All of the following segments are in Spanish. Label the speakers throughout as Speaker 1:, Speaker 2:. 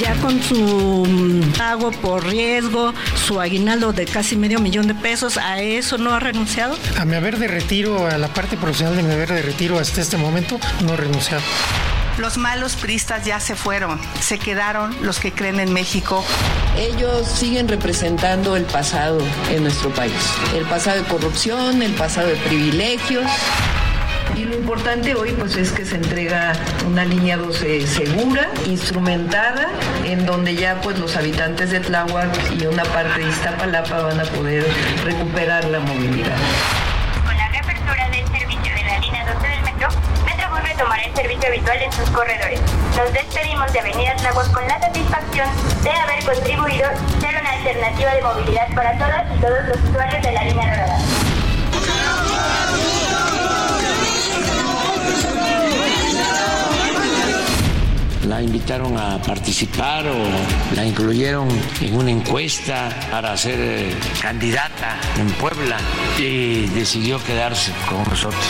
Speaker 1: Ya con su mm, pago por riesgo, su aguinaldo de casi medio millón de pesos, ¿a eso no ha renunciado?
Speaker 2: A mi haber de retiro, a la parte profesional de mi haber de retiro hasta este momento, no he renunciado.
Speaker 3: Los malos pristas ya se fueron, se quedaron los que creen en México.
Speaker 4: Ellos siguen representando el pasado en nuestro país, el pasado de corrupción, el pasado de privilegios. Y lo importante hoy pues es que se entrega una línea 12 segura, instrumentada, en donde ya pues los habitantes de Tláhuac y una parte de Iztapalapa van a poder recuperar la movilidad.
Speaker 5: Con la reapertura del servicio de la línea 12 del metro, Metrobús retomará el servicio habitual en sus corredores. Nos despedimos de Avenida Tláhuac con la satisfacción de haber contribuido a ser una alternativa de movilidad para todas y todos los usuarios de la línea rodada.
Speaker 6: La invitaron a participar o la incluyeron en una encuesta para ser eh, candidata en Puebla y decidió quedarse con nosotros.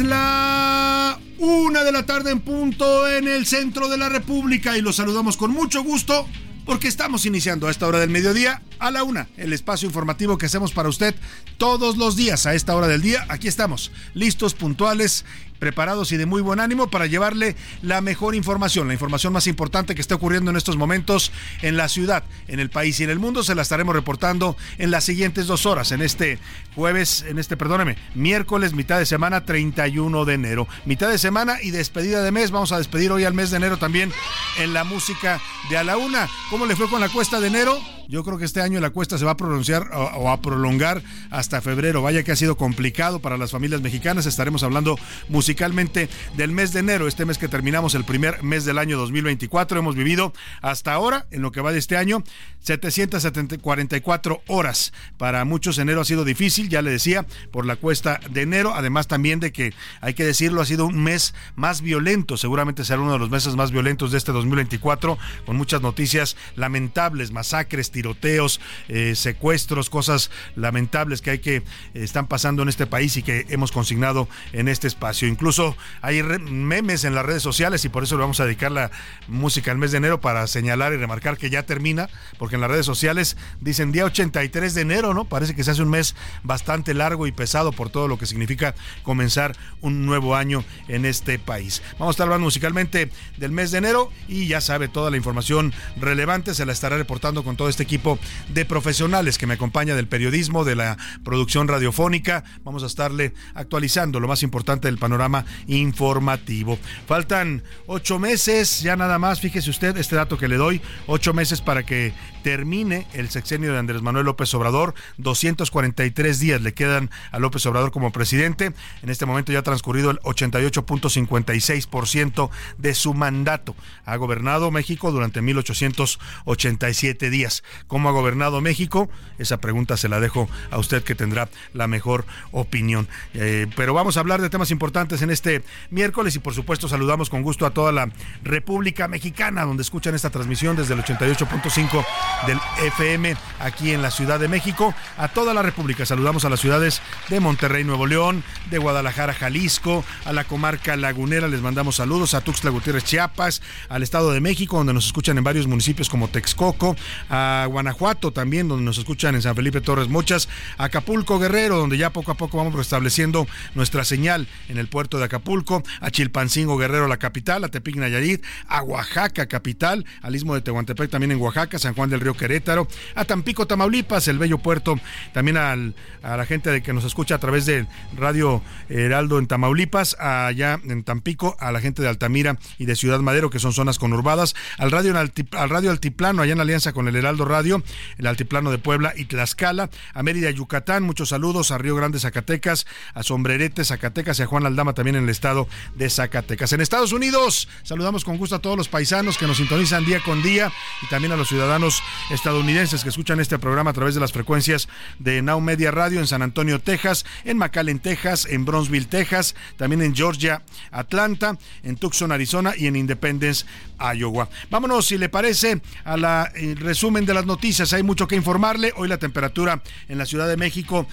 Speaker 7: La una de la tarde en punto en el centro de la República y los saludamos con mucho gusto porque estamos iniciando a esta hora del mediodía a la una, el espacio informativo que hacemos para usted todos los días a esta hora del día. Aquí estamos, listos, puntuales preparados y de muy buen ánimo para llevarle la mejor información, la información más importante que está ocurriendo en estos momentos en la ciudad, en el país y en el mundo. Se la estaremos reportando en las siguientes dos horas, en este jueves, en este, perdóneme, miércoles, mitad de semana, 31 de enero. Mitad de semana y despedida de mes. Vamos a despedir hoy al mes de enero también en la música de A la Una. ¿Cómo le fue con la cuesta de enero? Yo creo que este año la cuesta se va a pronunciar o, a prolongar hasta febrero. Vaya que ha sido complicado para las familias mexicanas. Estaremos hablando musicalmente del mes de enero, este mes que terminamos el primer mes del año 2024. Hemos vivido hasta ahora, en lo que va de este año, 744 horas. Para muchos enero ha sido difícil, ya le decía, por la cuesta de enero. Además también de que, hay que decirlo, ha sido un mes más violento. Seguramente será uno de los meses más violentos de este 2024, con muchas noticias lamentables, masacres, tiroteos, eh, secuestros, cosas lamentables que hay que eh, están pasando en este país y que hemos consignado en este espacio. Incluso hay memes en las redes sociales y por eso le vamos a dedicar la música al mes de enero para señalar y remarcar que ya termina, porque en las redes sociales dicen día 83 de enero, ¿no? Parece que se hace un mes bastante largo y pesado por todo lo que significa comenzar un nuevo año en este país. Vamos a estar hablando musicalmente del mes de enero y ya sabe toda la información relevante se la estará reportando con todo este equipo de profesionales que me acompaña del periodismo, de la producción radiofónica. Vamos a estarle actualizando lo más importante del panorama informativo. Faltan ocho meses, ya nada más, fíjese usted este dato que le doy, ocho meses para que termine el sexenio de Andrés Manuel López Obrador. 243 días le quedan a López Obrador como presidente. En este momento ya ha transcurrido el 88.56% de su mandato. Ha gobernado México durante 1887 días. Cómo ha gobernado México. Esa pregunta se la dejo a usted que tendrá la mejor opinión. Eh, pero vamos a hablar de temas importantes en este miércoles y por supuesto saludamos con gusto a toda la República Mexicana donde escuchan esta transmisión desde el 88.5 del FM aquí en la Ciudad de México. A toda la República saludamos a las ciudades de Monterrey, Nuevo León, de Guadalajara, Jalisco, a la comarca lagunera les mandamos saludos, a Tuxtla Gutiérrez, Chiapas, al Estado de México donde nos escuchan en varios municipios como Texcoco, a Guanajuato también donde nos escuchan en San Felipe Torres Mochas, Acapulco Guerrero donde ya poco a poco vamos restableciendo nuestra señal en el puerto de Acapulco, a Chilpancingo Guerrero la capital, a Tepic Nayarit, a Oaxaca capital, al Istmo de Tehuantepec también en Oaxaca, San Juan del Río Querétaro, a Tampico Tamaulipas, el bello puerto, también al, a la gente de que nos escucha a través de Radio Heraldo en Tamaulipas, allá en Tampico, a la gente de Altamira y de Ciudad Madero, que son zonas conurbadas, al radio, al radio Altiplano, allá en alianza con el Heraldo Radio, el Altiplano de Puebla y Tlaxcala, a Mérida, Yucatán, muchos saludos, a Río Grande, Zacatecas, a Sombrerete, Zacatecas y a Juan Aldama también en el estado de Zacatecas. En Estados Unidos, saludamos con gusto a todos los paisanos que nos sintonizan día con día y también a los ciudadanos estadounidenses que escuchan este programa a través de las frecuencias de Now Media Radio en San Antonio, Texas, en McAllen, Texas, en Bronzeville, Texas, también en Georgia, Atlanta, en Tucson, Arizona y en Independence, Iowa. Vámonos, si le parece, a la eh, resumen de las noticias. Hay mucho que informarle. Hoy la temperatura en la Ciudad de México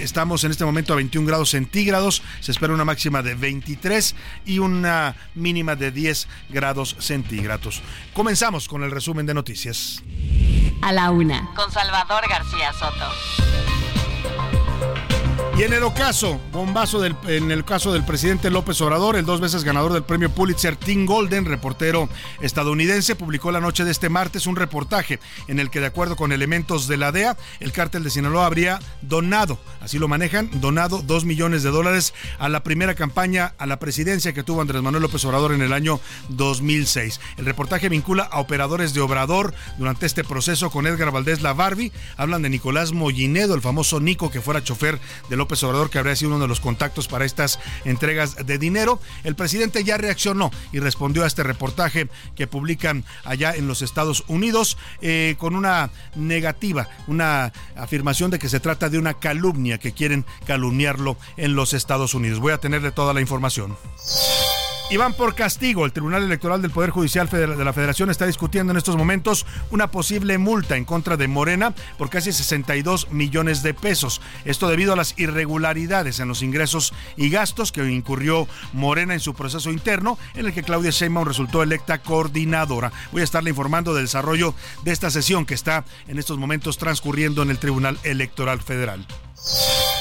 Speaker 7: estamos en este momento a 21 grados centígrados. Se espera una máxima de 23 y una mínima de 10 grados centígrados. Comenzamos con el resumen de noticias.
Speaker 8: A la una, con Salvador García Soto.
Speaker 7: Y en el ocaso, bombazo del, en el caso del presidente López Obrador, el dos veces ganador del premio Pulitzer, Tim Golden, reportero estadounidense, publicó la noche de este martes un reportaje en el que, de acuerdo con elementos de la DEA, el cártel de Sinaloa habría donado, así lo manejan, donado dos millones de dólares a la primera campaña a la presidencia que tuvo Andrés Manuel López Obrador en el año 2006. El reportaje vincula a operadores de Obrador durante este proceso con Edgar Valdés Lavarbi. Hablan de Nicolás Mollinedo, el famoso Nico que fuera chofer de López López Obrador, que habría sido uno de los contactos para estas entregas de dinero. El presidente ya reaccionó y respondió a este reportaje que publican allá en los Estados Unidos eh, con una negativa, una afirmación de que se trata de una calumnia, que quieren calumniarlo en los Estados Unidos. Voy a tenerle toda la información. Y van por castigo. El Tribunal Electoral del Poder Judicial de la Federación está discutiendo en estos momentos una posible multa en contra de Morena por casi 62 millones de pesos. Esto debido a las irregularidades en los ingresos y gastos que incurrió Morena en su proceso interno, en el que Claudia Sheinbaum resultó electa coordinadora. Voy a estarle informando del desarrollo de esta sesión que está en estos momentos transcurriendo en el Tribunal Electoral Federal.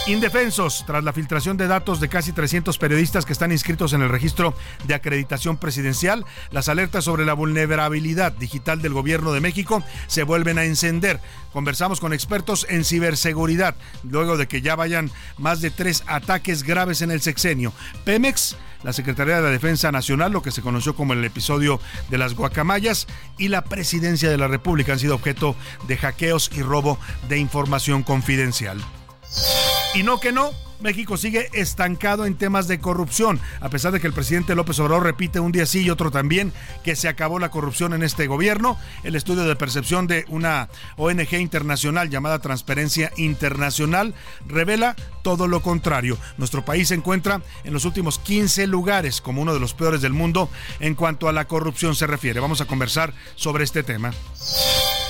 Speaker 7: Indefensos, tras la filtración de datos de casi 300 periodistas que están inscritos en el registro de acreditación presidencial, las alertas sobre la vulnerabilidad digital del gobierno de México se vuelven a encender. Conversamos con expertos en ciberseguridad, luego de que ya vayan más de tres ataques graves en el sexenio. Pemex, la Secretaría de la Defensa Nacional, lo que se conoció como el episodio de las guacamayas, y la Presidencia de la República han sido objeto de hackeos y robo de información confidencial. Y no que no, México sigue estancado en temas de corrupción, a pesar de que el presidente López Obrador repite un día sí y otro también que se acabó la corrupción en este gobierno. El estudio de percepción de una ONG internacional llamada Transparencia Internacional revela todo lo contrario. Nuestro país se encuentra en los últimos 15 lugares como uno de los peores del mundo en cuanto a la corrupción se refiere. Vamos a conversar sobre este tema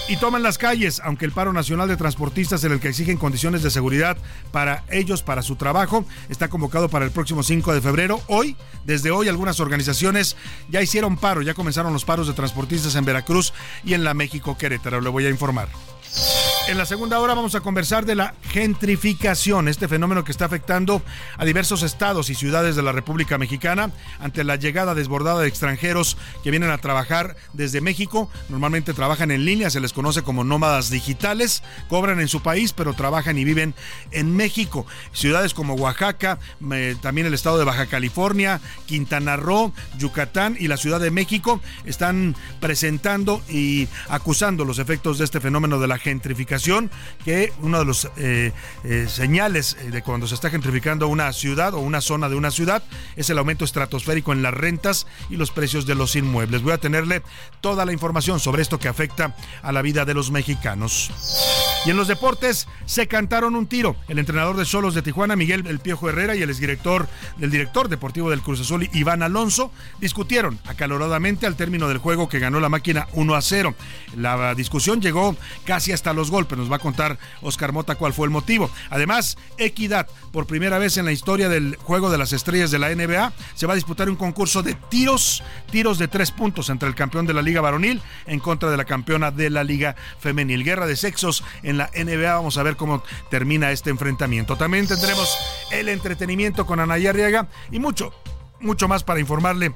Speaker 7: y toman las calles, aunque el paro nacional de transportistas en el que exigen condiciones de seguridad para ellos, para su trabajo, está convocado para el próximo 5 de febrero. Hoy, desde hoy, algunas organizaciones ya hicieron paro, ya comenzaron los paros de transportistas en Veracruz y en la México Querétaro. Le voy a informar. En la segunda hora vamos a conversar de la gentrificación, este fenómeno que está afectando a diversos estados y ciudades de la República Mexicana ante la llegada desbordada de extranjeros que vienen a trabajar desde México. Normalmente trabajan en línea, se les conoce como nómadas digitales, cobran en su país, pero trabajan y viven en México. Ciudades como Oaxaca, también el estado de Baja California, Quintana Roo, Yucatán y la Ciudad de México están presentando y acusando los efectos de este fenómeno de la gentrificación que uno de los eh, eh, señales de cuando se está gentrificando una ciudad o una zona de una ciudad es el aumento estratosférico en las rentas y los precios de los inmuebles. Voy a tenerle toda la información sobre esto que afecta a la vida de los mexicanos. Y en los deportes se cantaron un tiro. El entrenador de Solos de Tijuana, Miguel El Piojo Herrera, y el exdirector del director deportivo del Cruz Azul, Iván Alonso, discutieron acaloradamente al término del juego que ganó la máquina 1 a 0. La discusión llegó casi hasta los golpes. Nos va a contar Oscar Mota cuál fue el motivo. Además, Equidad, por primera vez en la historia del juego de las estrellas de la NBA, se va a disputar un concurso de tiros, tiros de tres puntos entre el campeón de la Liga Varonil en contra de la campeona de la Liga Femenil. Guerra de sexos en la NBA. Vamos a ver cómo termina este enfrentamiento. También tendremos el entretenimiento con Anaya Arriaga y mucho, mucho más para informarle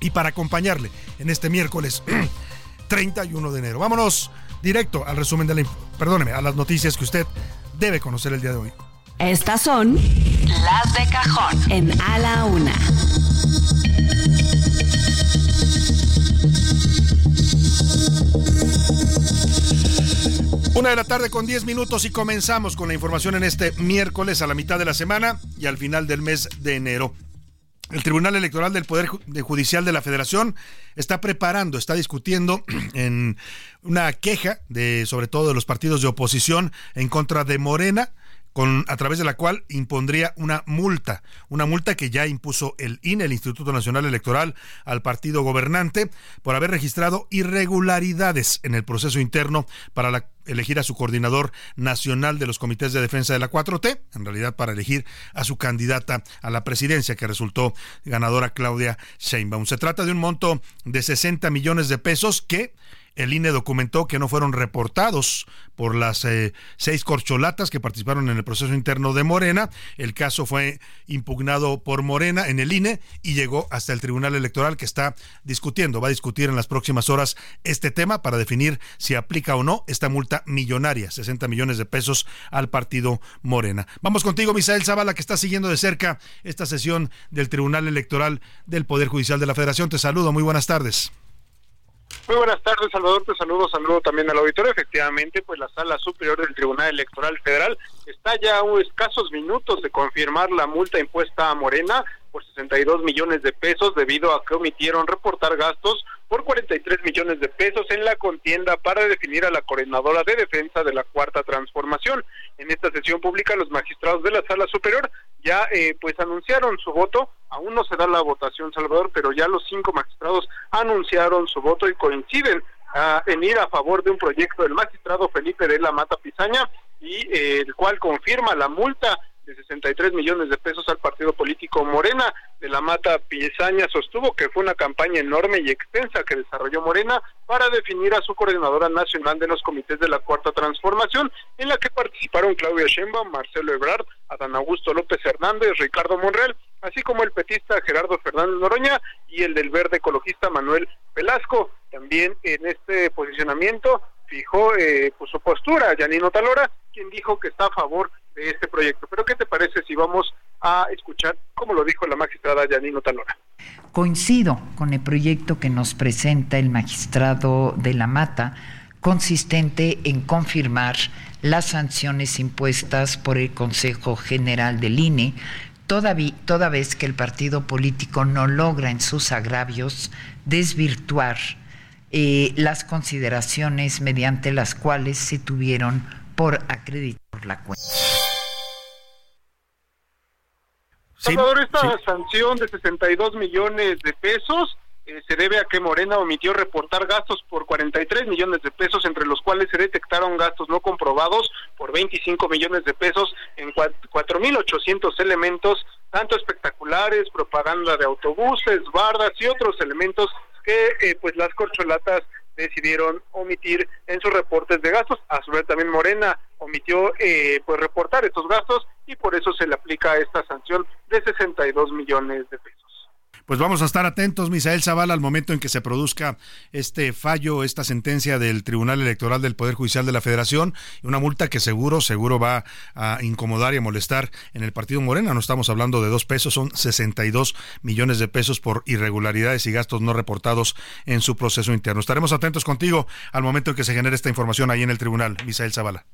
Speaker 7: y para acompañarle en este miércoles 31 de enero. Vámonos directo al resumen de la, perdóneme, a las noticias que usted debe conocer el día de hoy.
Speaker 8: Estas son las de cajón en A la Una.
Speaker 7: Una de la tarde con 10 minutos y comenzamos con la información en este miércoles a la mitad de la semana y al final del mes de enero. El Tribunal Electoral del Poder Judicial de la Federación está preparando, está discutiendo en una queja de sobre todo de los partidos de oposición en contra de Morena con, a través de la cual impondría una multa, una multa que ya impuso el INE, el Instituto Nacional Electoral, al partido gobernante por haber registrado irregularidades en el proceso interno para elegir a su coordinador nacional de los comités de defensa de la 4T, en realidad para elegir a su candidata a la presidencia que resultó ganadora Claudia Sheinbaum. Se trata de un monto de 60 millones de pesos que el INE documentó que no fueron reportados por las eh, seis corcholatas que participaron en el proceso interno de Morena. El caso fue impugnado por Morena en el INE y llegó hasta el Tribunal Electoral que está discutiendo, va a discutir en las próximas horas este tema para definir si aplica o no esta multa millonaria, 60 millones de pesos al partido Morena. Vamos contigo, Misael Zavala, que está siguiendo de cerca esta sesión del Tribunal Electoral del Poder Judicial de la Federación. Te saludo, muy buenas tardes.
Speaker 9: Muy buenas tardes, Salvador. Te saludo, saludo también al auditorio. Efectivamente, pues la Sala Superior del Tribunal Electoral Federal está ya a escasos minutos de confirmar la multa impuesta a Morena por 62 millones de pesos debido a que omitieron reportar gastos por 43 millones de pesos en la contienda para definir a la coordinadora de defensa de la Cuarta Transformación. En esta sesión pública, los magistrados de la Sala Superior ya eh, pues anunciaron su voto. Aún no se da la votación, Salvador, pero ya los cinco magistrados anunciaron su voto y coinciden ah, en ir a favor de un proyecto del magistrado Felipe de la Mata Pizaña y eh, el cual confirma la multa de 63 millones de pesos al partido político Morena. De la Mata Pizaña sostuvo que fue una campaña enorme y extensa que desarrolló Morena para definir a su coordinadora nacional de los comités de la Cuarta Transformación, en la que participaron Claudia Sheinbaum, Marcelo Ebrard, Adán Augusto López Hernández, Ricardo Monreal, así como el petista Gerardo Fernández Noroña y el del verde ecologista Manuel Velasco. También en este posicionamiento fijó eh, pues, su postura Yanino Talora, quien dijo que está a favor de este proyecto. Pero ¿qué te parece si vamos a escuchar cómo lo dijo la magistrada Yanino Talora?
Speaker 10: Coincido con el proyecto que nos presenta el magistrado de la Mata, consistente en confirmar las sanciones impuestas por el Consejo General del INE, toda, toda vez que el partido político no logra en sus agravios desvirtuar eh, las consideraciones mediante las cuales se tuvieron por acreditar la cuenta.
Speaker 9: Salvador, esta sanción de 62 millones de pesos eh, se debe a que Morena omitió reportar gastos por 43 millones de pesos, entre los cuales se detectaron gastos no comprobados por 25 millones de pesos en 4.800 elementos, tanto espectaculares, propaganda de autobuses, bardas y otros elementos que eh, pues las corcholatas decidieron omitir en sus reportes de gastos. A su vez también Morena omitió eh, pues reportar estos gastos y por eso se le aplica esta sanción de 62 millones de pesos.
Speaker 7: Pues vamos a estar atentos, Misael Zavala, al momento en que se produzca este fallo, esta sentencia del Tribunal Electoral del Poder Judicial de la Federación, una multa que seguro, seguro va a incomodar y a molestar en el Partido Morena. No estamos hablando de dos pesos, son 62 millones de pesos por irregularidades y gastos no reportados en su proceso interno. Estaremos atentos contigo al momento en que se genere esta información ahí en el tribunal, Misael Zavala.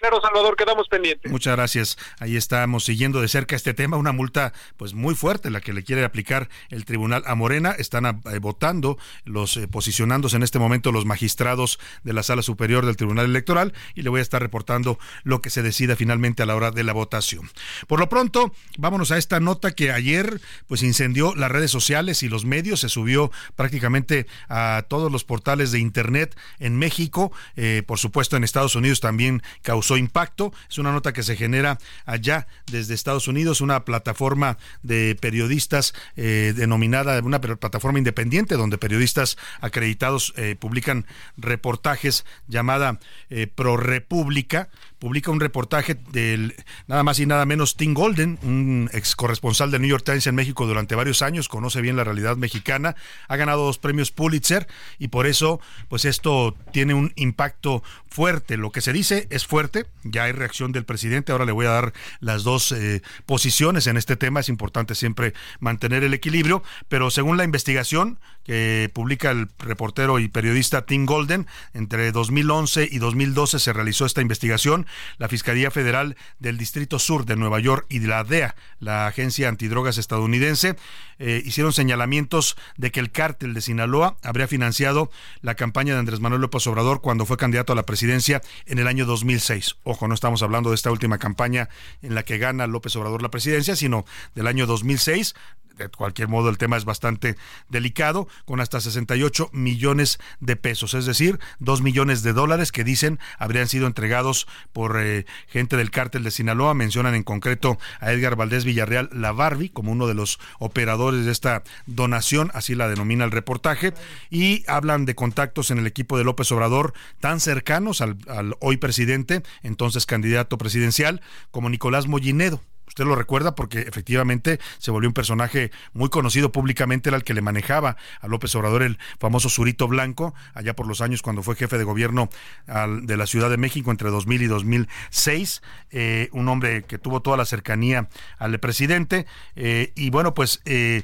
Speaker 9: Claro, Salvador, quedamos pendientes.
Speaker 7: Muchas gracias. Ahí estamos siguiendo de cerca este tema, una multa pues muy fuerte la que le quiere aplicar el tribunal a Morena. Están eh, votando, los eh, posicionándose en este momento los magistrados de la Sala Superior del Tribunal Electoral y le voy a estar reportando lo que se decida finalmente a la hora de la votación. Por lo pronto, vámonos a esta nota que ayer pues incendió las redes sociales y los medios, se subió prácticamente a todos los portales de internet en México, eh, por supuesto en Estados Unidos también causó impacto. Es una nota que se genera allá desde Estados Unidos, una plataforma de periodistas eh, denominada, una plataforma independiente donde periodistas acreditados eh, publican reportajes llamada eh, Pro República publica un reportaje del nada más y nada menos Tim Golden, un ex corresponsal del New York Times en México durante varios años, conoce bien la realidad mexicana, ha ganado dos premios Pulitzer y por eso pues esto tiene un impacto fuerte. Lo que se dice es fuerte, ya hay reacción del presidente, ahora le voy a dar las dos eh, posiciones en este tema, es importante siempre mantener el equilibrio, pero según la investigación que publica el reportero y periodista Tim Golden, entre 2011 y 2012 se realizó esta investigación la Fiscalía Federal del Distrito Sur de Nueva York y la DEA, la agencia antidrogas estadounidense, eh, hicieron señalamientos de que el cártel de Sinaloa habría financiado la campaña de Andrés Manuel López Obrador cuando fue candidato a la presidencia en el año 2006. Ojo, no estamos hablando de esta última campaña en la que gana López Obrador la presidencia, sino del año 2006 de cualquier modo el tema es bastante delicado, con hasta 68 millones de pesos, es decir, 2 millones de dólares que dicen habrían sido entregados por eh, gente del cártel de Sinaloa. Mencionan en concreto a Edgar Valdés Villarreal La Barbie como uno de los operadores de esta donación, así la denomina el reportaje, y hablan de contactos en el equipo de López Obrador tan cercanos al, al hoy presidente, entonces candidato presidencial, como Nicolás Mollinedo Usted lo recuerda porque efectivamente se volvió un personaje muy conocido públicamente, era el que le manejaba a López Obrador el famoso Zurito Blanco, allá por los años cuando fue jefe de gobierno de la Ciudad de México entre 2000 y 2006, eh, un hombre que tuvo toda la cercanía al presidente. Eh, y bueno, pues eh,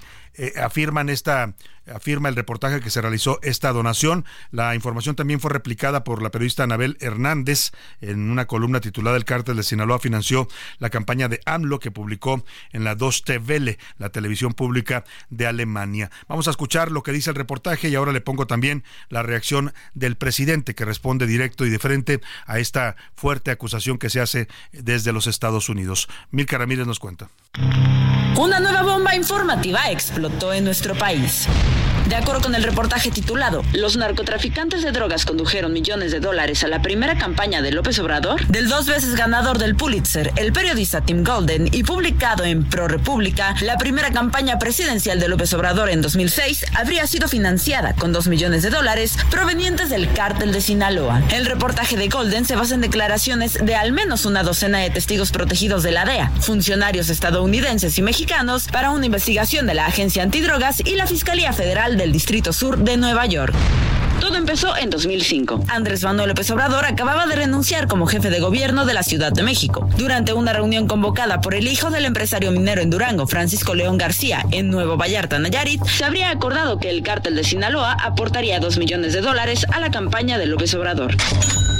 Speaker 7: afirman esta afirma el reportaje que se realizó esta donación. La información también fue replicada por la periodista Anabel Hernández en una columna titulada El cártel de Sinaloa financió la campaña de AMLO que publicó en la 2 TV, la televisión pública de Alemania. Vamos a escuchar lo que dice el reportaje y ahora le pongo también la reacción del presidente que responde directo y de frente a esta fuerte acusación que se hace desde los Estados Unidos. Milka Ramírez nos cuenta.
Speaker 8: Una nueva bomba informativa explotó en nuestro país. De acuerdo con el reportaje titulado Los narcotraficantes de drogas condujeron millones de dólares a la primera campaña de López Obrador, del dos veces ganador del Pulitzer, el periodista Tim Golden, y publicado en Pro República, la primera campaña presidencial de López Obrador en 2006 habría sido financiada con dos millones de dólares provenientes del cártel de Sinaloa. El reportaje de Golden se basa en declaraciones de al menos una docena de testigos protegidos de la DEA, funcionarios estadounidenses y mexicanos, para una investigación de la Agencia Antidrogas y la Fiscalía Federal del Distrito Sur de Nueva York. Todo empezó en 2005. Andrés Manuel López Obrador acababa de renunciar como jefe de gobierno de la Ciudad de México. Durante una reunión convocada por el hijo del empresario minero en Durango, Francisco León García, en Nuevo Vallarta, Nayarit, se habría acordado que el cártel de Sinaloa aportaría dos millones de dólares a la campaña de López Obrador.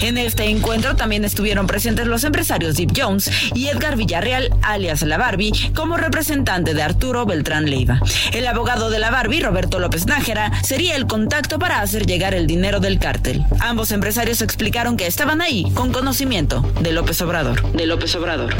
Speaker 8: En este encuentro también estuvieron presentes los empresarios Deep Jones y Edgar Villarreal, alias La Barbie, como representante de Arturo Beltrán Leiva. El abogado de La Barbie, Roberto López Nájera, sería el contacto para hacer llegar el dinero del cártel. Ambos empresarios explicaron que estaban ahí con conocimiento de López Obrador. De López Obrador.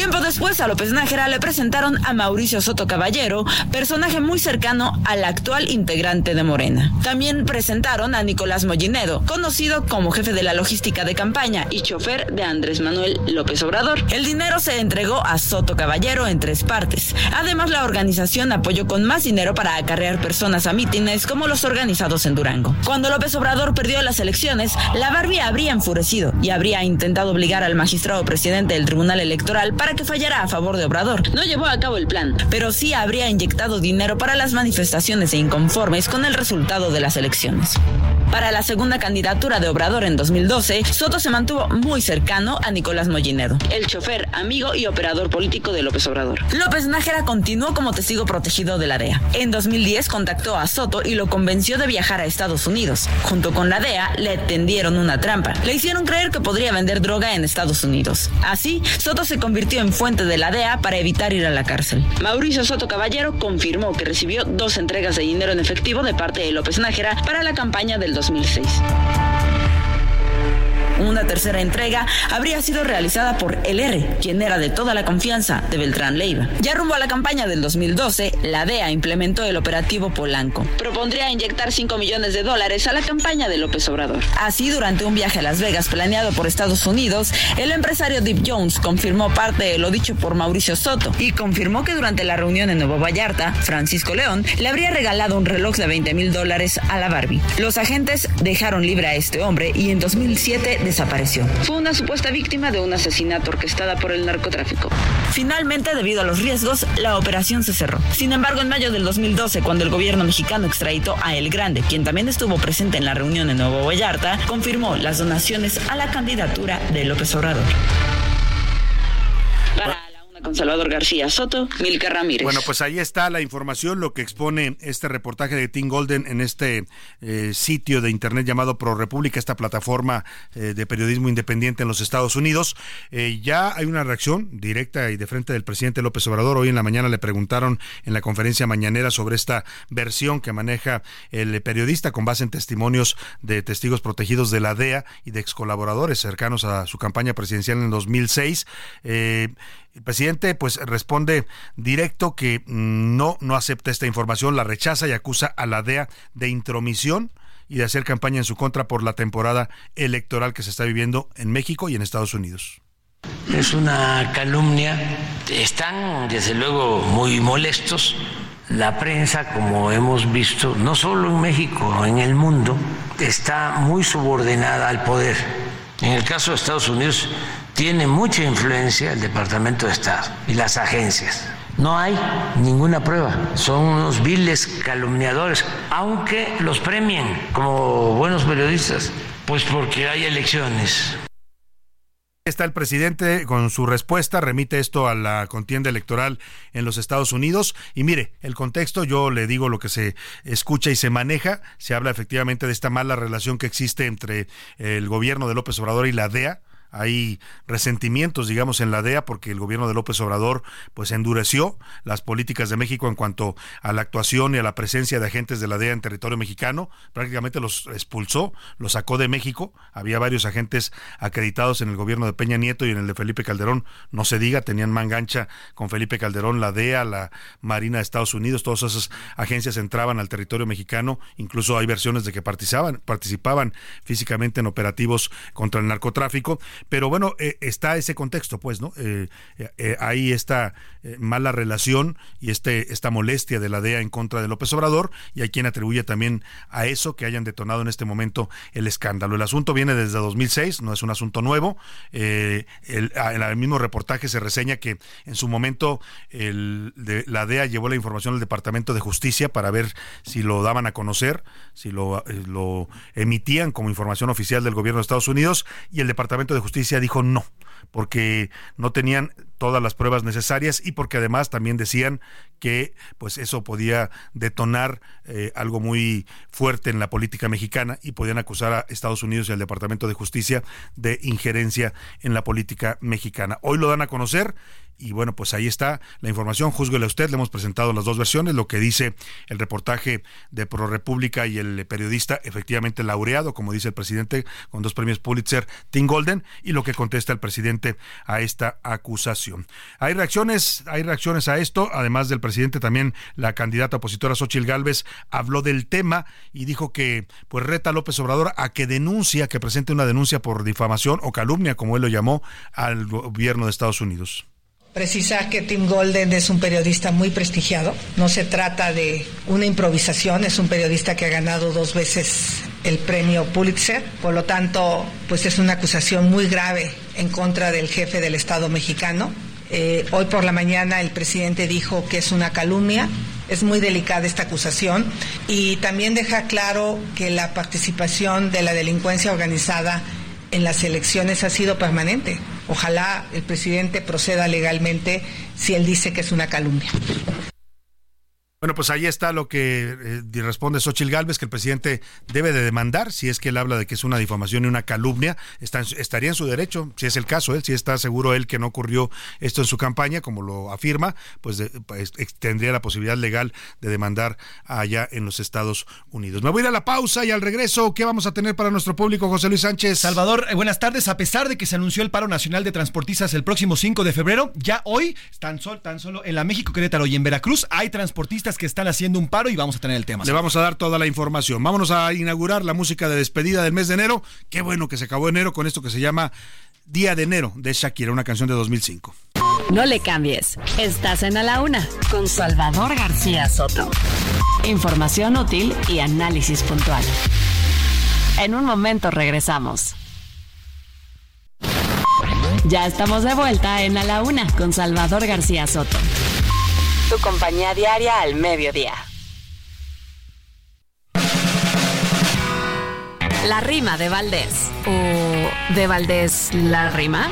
Speaker 8: Tiempo después a López Nájera le presentaron a Mauricio Soto Caballero, personaje muy cercano al actual integrante de Morena. También presentaron a Nicolás Mollinedo, conocido como jefe de la logística de campaña y chofer de Andrés Manuel López Obrador. El dinero se entregó a Soto Caballero en tres partes. Además, la organización apoyó con más dinero para acarrear personas a mítines como los organizados en Durango. Cuando López Obrador perdió las elecciones, la Barbie habría enfurecido y habría intentado obligar al magistrado presidente del Tribunal Electoral para que fallara a favor de Obrador. No llevó a cabo el plan, pero sí habría inyectado dinero para las manifestaciones e inconformes con el resultado de las elecciones. Para la segunda candidatura de Obrador en 2012, Soto se mantuvo muy cercano a Nicolás Mollinedo, el chofer, amigo y operador político de López Obrador. López Nájera continuó como testigo protegido de la DEA. En 2010 contactó a Soto y lo convenció de viajar a Estados Unidos. Junto con la DEA, le tendieron una trampa. Le hicieron creer que podría vender droga en Estados Unidos. Así, Soto se convirtió en fuente de la DEA para evitar ir a la cárcel. Mauricio Soto Caballero confirmó que recibió dos entregas de dinero en efectivo de parte de López Nájera para la campaña del 2006. Una tercera entrega habría sido realizada por el R, quien era de toda la confianza de Beltrán Leiva. Ya rumbo a la campaña del 2012, la DEA implementó el operativo Polanco. Propondría inyectar 5 millones de dólares a la campaña de López Obrador. Así, durante un viaje a Las Vegas planeado por Estados Unidos, el empresario Deep Jones confirmó parte de lo dicho por Mauricio Soto y confirmó que durante la reunión en Nuevo Vallarta, Francisco León le habría regalado un reloj de 20 mil dólares a la Barbie. Los agentes dejaron libre a este hombre y en 2007 desapareció. Fue una supuesta víctima de un asesinato orquestada por el narcotráfico. Finalmente, debido a los riesgos, la operación se cerró. Sin embargo, en mayo del 2012, cuando el gobierno mexicano extraditó a El Grande, quien también estuvo presente en la reunión en Nuevo Vallarta, confirmó las donaciones a la candidatura de López Obrador. Con Salvador García Soto, Milka Ramírez.
Speaker 7: Bueno, pues ahí está la información, lo que expone este reportaje de Tim Golden en este eh, sitio de internet llamado Pro República, esta plataforma eh, de periodismo independiente en los Estados Unidos. Eh, ya hay una reacción directa y de frente del presidente López Obrador. Hoy en la mañana le preguntaron en la conferencia mañanera sobre esta versión que maneja el periodista con base en testimonios de testigos protegidos de la DEA y de ex colaboradores cercanos a su campaña presidencial en 2006. El presidente pues responde directo que mm, no no acepta esta información, la rechaza y acusa a la DEA de intromisión y de hacer campaña en su contra por la temporada electoral que se está viviendo en México y en Estados Unidos.
Speaker 6: Es una calumnia. Están, desde luego, muy molestos. La prensa, como hemos visto, no solo en México, en el mundo, está muy subordinada al poder. En el caso de Estados Unidos, tiene mucha influencia el Departamento de Estado y las agencias. No hay ninguna prueba. Son unos viles calumniadores, aunque los premien como buenos periodistas, pues porque hay elecciones.
Speaker 7: Está el presidente con su respuesta, remite esto a la contienda electoral en los Estados Unidos. Y mire, el contexto, yo le digo lo que se escucha y se maneja. Se habla efectivamente de esta mala relación que existe entre el gobierno de López Obrador y la DEA hay resentimientos, digamos, en la DEA porque el gobierno de López Obrador pues endureció las políticas de México en cuanto a la actuación y a la presencia de agentes de la DEA en territorio mexicano, prácticamente los expulsó, los sacó de México, había varios agentes acreditados en el gobierno de Peña Nieto y en el de Felipe Calderón, no se diga, tenían mangancha con Felipe Calderón, la DEA, la Marina de Estados Unidos, todas esas agencias entraban al territorio mexicano, incluso hay versiones de que participaban, participaban físicamente en operativos contra el narcotráfico, pero bueno, eh, está ese contexto, pues, ¿no? Eh, eh, ahí esta mala relación y este esta molestia de la DEA en contra de López Obrador y hay quien atribuye también a eso que hayan detonado en este momento el escándalo. El asunto viene desde 2006, no es un asunto nuevo. El, en el mismo reportaje se reseña que en su momento el, la DEA llevó la información al Departamento de Justicia para ver si lo daban a conocer, si lo, lo emitían como información oficial del gobierno de Estados Unidos y el Departamento de Justicia Justicia dijo no, porque no tenían todas las pruebas necesarias y porque además también decían que pues eso podía detonar eh, algo muy fuerte en la política mexicana y podían acusar a Estados Unidos y al Departamento de Justicia de injerencia en la política mexicana. Hoy lo dan a conocer y bueno, pues ahí está la información. Júzguele usted, le hemos presentado las dos versiones, lo que dice el reportaje de Pro República y el periodista, efectivamente laureado, como dice el presidente, con dos premios Pulitzer, Tim Golden, y lo que contesta el presidente a esta acusación. Hay reacciones, hay reacciones a esto, además del presidente, también la candidata opositora Xochil Gálvez habló del tema y dijo que pues reta a López Obrador a que denuncia, que presente una denuncia por difamación o calumnia, como él lo llamó, al gobierno de Estados Unidos.
Speaker 11: Precisar que Tim Golden es un periodista muy prestigiado. No se trata de una improvisación, es un periodista que ha ganado dos veces el premio Pulitzer. Por lo tanto, pues es una acusación muy grave en contra del jefe del Estado mexicano. Eh, hoy por la mañana el presidente dijo que es una calumnia. Es muy delicada esta acusación y también deja claro que la participación de la delincuencia organizada en las elecciones ha sido permanente. Ojalá el presidente proceda legalmente si él dice que es una calumnia.
Speaker 7: Bueno, pues ahí está lo que eh, responde Xochil Gálvez, que el presidente debe de demandar, si es que él habla de que es una difamación y una calumnia, está estaría en su derecho, si es el caso, él, si está seguro él que no ocurrió esto en su campaña, como lo afirma, pues, pues tendría la posibilidad legal de demandar allá en los Estados Unidos. Me voy a ir a la pausa y al regreso, ¿qué vamos a tener para nuestro público, José Luis Sánchez?
Speaker 12: Salvador, eh, buenas tardes. A pesar de que se anunció el paro nacional de transportistas el próximo 5 de febrero, ya hoy, tan, sol, tan solo en la México Querétaro y en Veracruz, hay transportistas que están haciendo un paro y vamos a tener el tema.
Speaker 7: Le vamos a dar toda la información. Vámonos a inaugurar la música de despedida del mes de enero. Qué bueno que se acabó enero con esto que se llama Día de Enero de Shakira, una canción de 2005.
Speaker 13: No le cambies. Estás en A la Una con Salvador García Soto. Información útil y análisis puntual. En un momento regresamos. Ya estamos de vuelta en A la Una con Salvador García Soto tu compañía diaria al mediodía. La rima de Valdés. ¿O de Valdés la rima?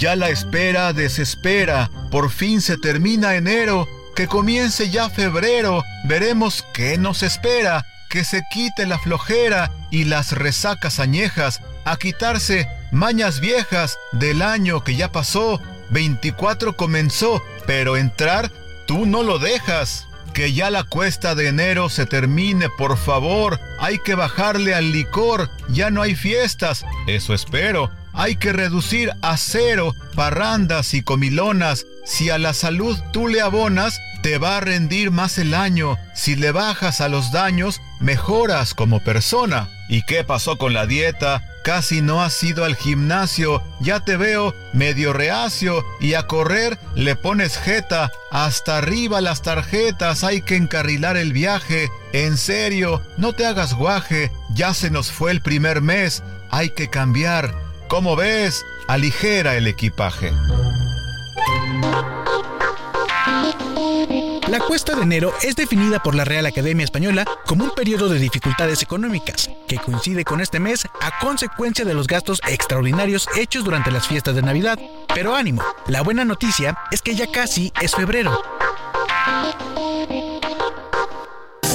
Speaker 14: Ya la espera desespera. Por fin se termina enero. Que comience ya febrero. Veremos qué nos espera. Que se quite la flojera y las resacas añejas. A quitarse mañas viejas del año que ya pasó 24 comenzó, pero entrar tú no lo dejas. Que ya la cuesta de enero se termine, por favor. Hay que bajarle al licor. Ya no hay fiestas. Eso espero. Hay que reducir a cero parrandas y comilonas. Si a la salud tú le abonas, te va a rendir más el año. Si le bajas a los daños, mejoras como persona. ¿Y qué pasó con la dieta? Casi no has ido al gimnasio, ya te veo medio reacio y a correr le pones jeta. Hasta arriba las tarjetas, hay que encarrilar el viaje. En serio, no te hagas guaje, ya se nos fue el primer mes, hay que cambiar. ¿Cómo ves? Aligera el equipaje.
Speaker 15: La cuesta de enero es definida por la Real Academia Española como un periodo de dificultades económicas, que coincide con este mes a consecuencia de los gastos extraordinarios hechos durante las fiestas de Navidad. Pero ánimo, la buena noticia es que ya casi es febrero.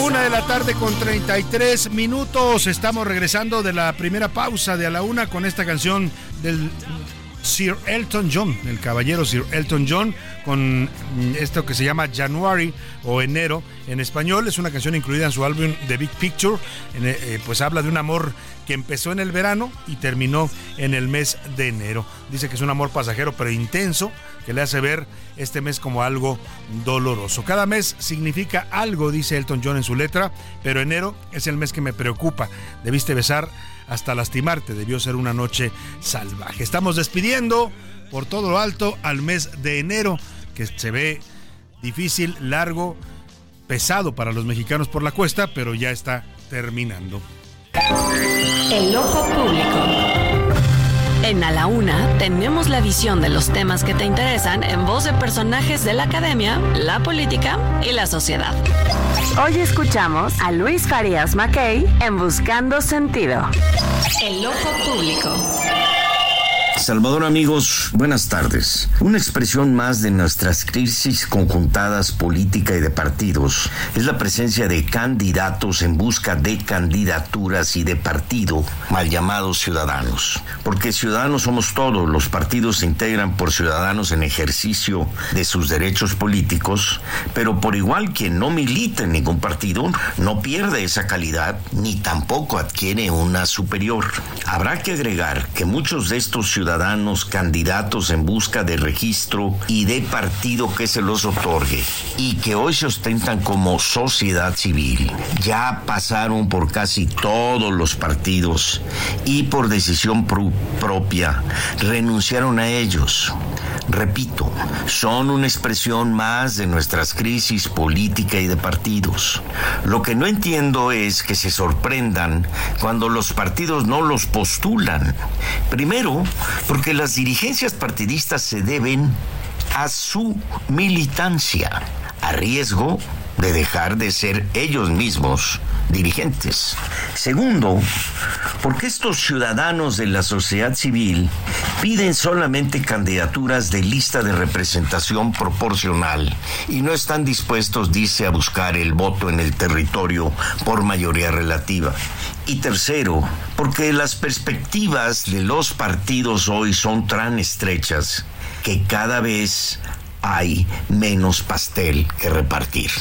Speaker 7: Una de la tarde con 33 minutos. Estamos regresando de la primera pausa de a la una con esta canción del Sir Elton John, el caballero Sir Elton John, con mm, esto que se llama January o Enero en español. Es una canción incluida en su álbum The Big Picture. Eh, eh, pues habla de un amor que empezó en el verano y terminó en el mes de enero. Dice que es un amor pasajero pero intenso que le hace ver este mes como algo doloroso. Cada mes significa algo, dice Elton John en su letra, pero enero es el mes que me preocupa. Debiste besar hasta lastimarte. Debió ser una noche salvaje. Estamos despidiendo por todo lo alto al mes de enero, que se ve difícil, largo, pesado para los mexicanos por la cuesta, pero ya está terminando.
Speaker 13: El ojo público. En A la Una tenemos la visión de los temas que te interesan en voz de personajes de la academia, la política y la sociedad. Hoy escuchamos a Luis Farías Mackey en Buscando Sentido. El ojo público.
Speaker 16: Salvador amigos, buenas tardes. Una expresión más de nuestras crisis conjuntadas política y de partidos es la presencia de candidatos en busca de candidaturas y de partido, mal llamados ciudadanos. Porque ciudadanos somos todos, los partidos se integran por ciudadanos en ejercicio de sus derechos políticos, pero por igual quien no milita en ningún partido no pierde esa calidad ni tampoco adquiere una superior. Habrá que agregar que muchos de estos ciudadanos ciudadanos candidatos en busca de registro y de partido que se los otorgue y que hoy se ostentan como sociedad civil. Ya pasaron por casi todos los partidos y por decisión propia renunciaron a ellos. Repito, son una expresión más de nuestras crisis política y de partidos. Lo que no entiendo es que se sorprendan cuando los partidos no los postulan. Primero, porque las dirigencias partidistas se deben a su militancia, a riesgo de dejar de ser ellos mismos dirigentes. Segundo, porque estos ciudadanos de la sociedad civil piden solamente candidaturas de lista de representación proporcional y no están dispuestos, dice, a buscar el voto en el territorio por mayoría relativa. Y tercero, porque las perspectivas de los partidos hoy son tan estrechas que cada vez hay menos pastel que repartir.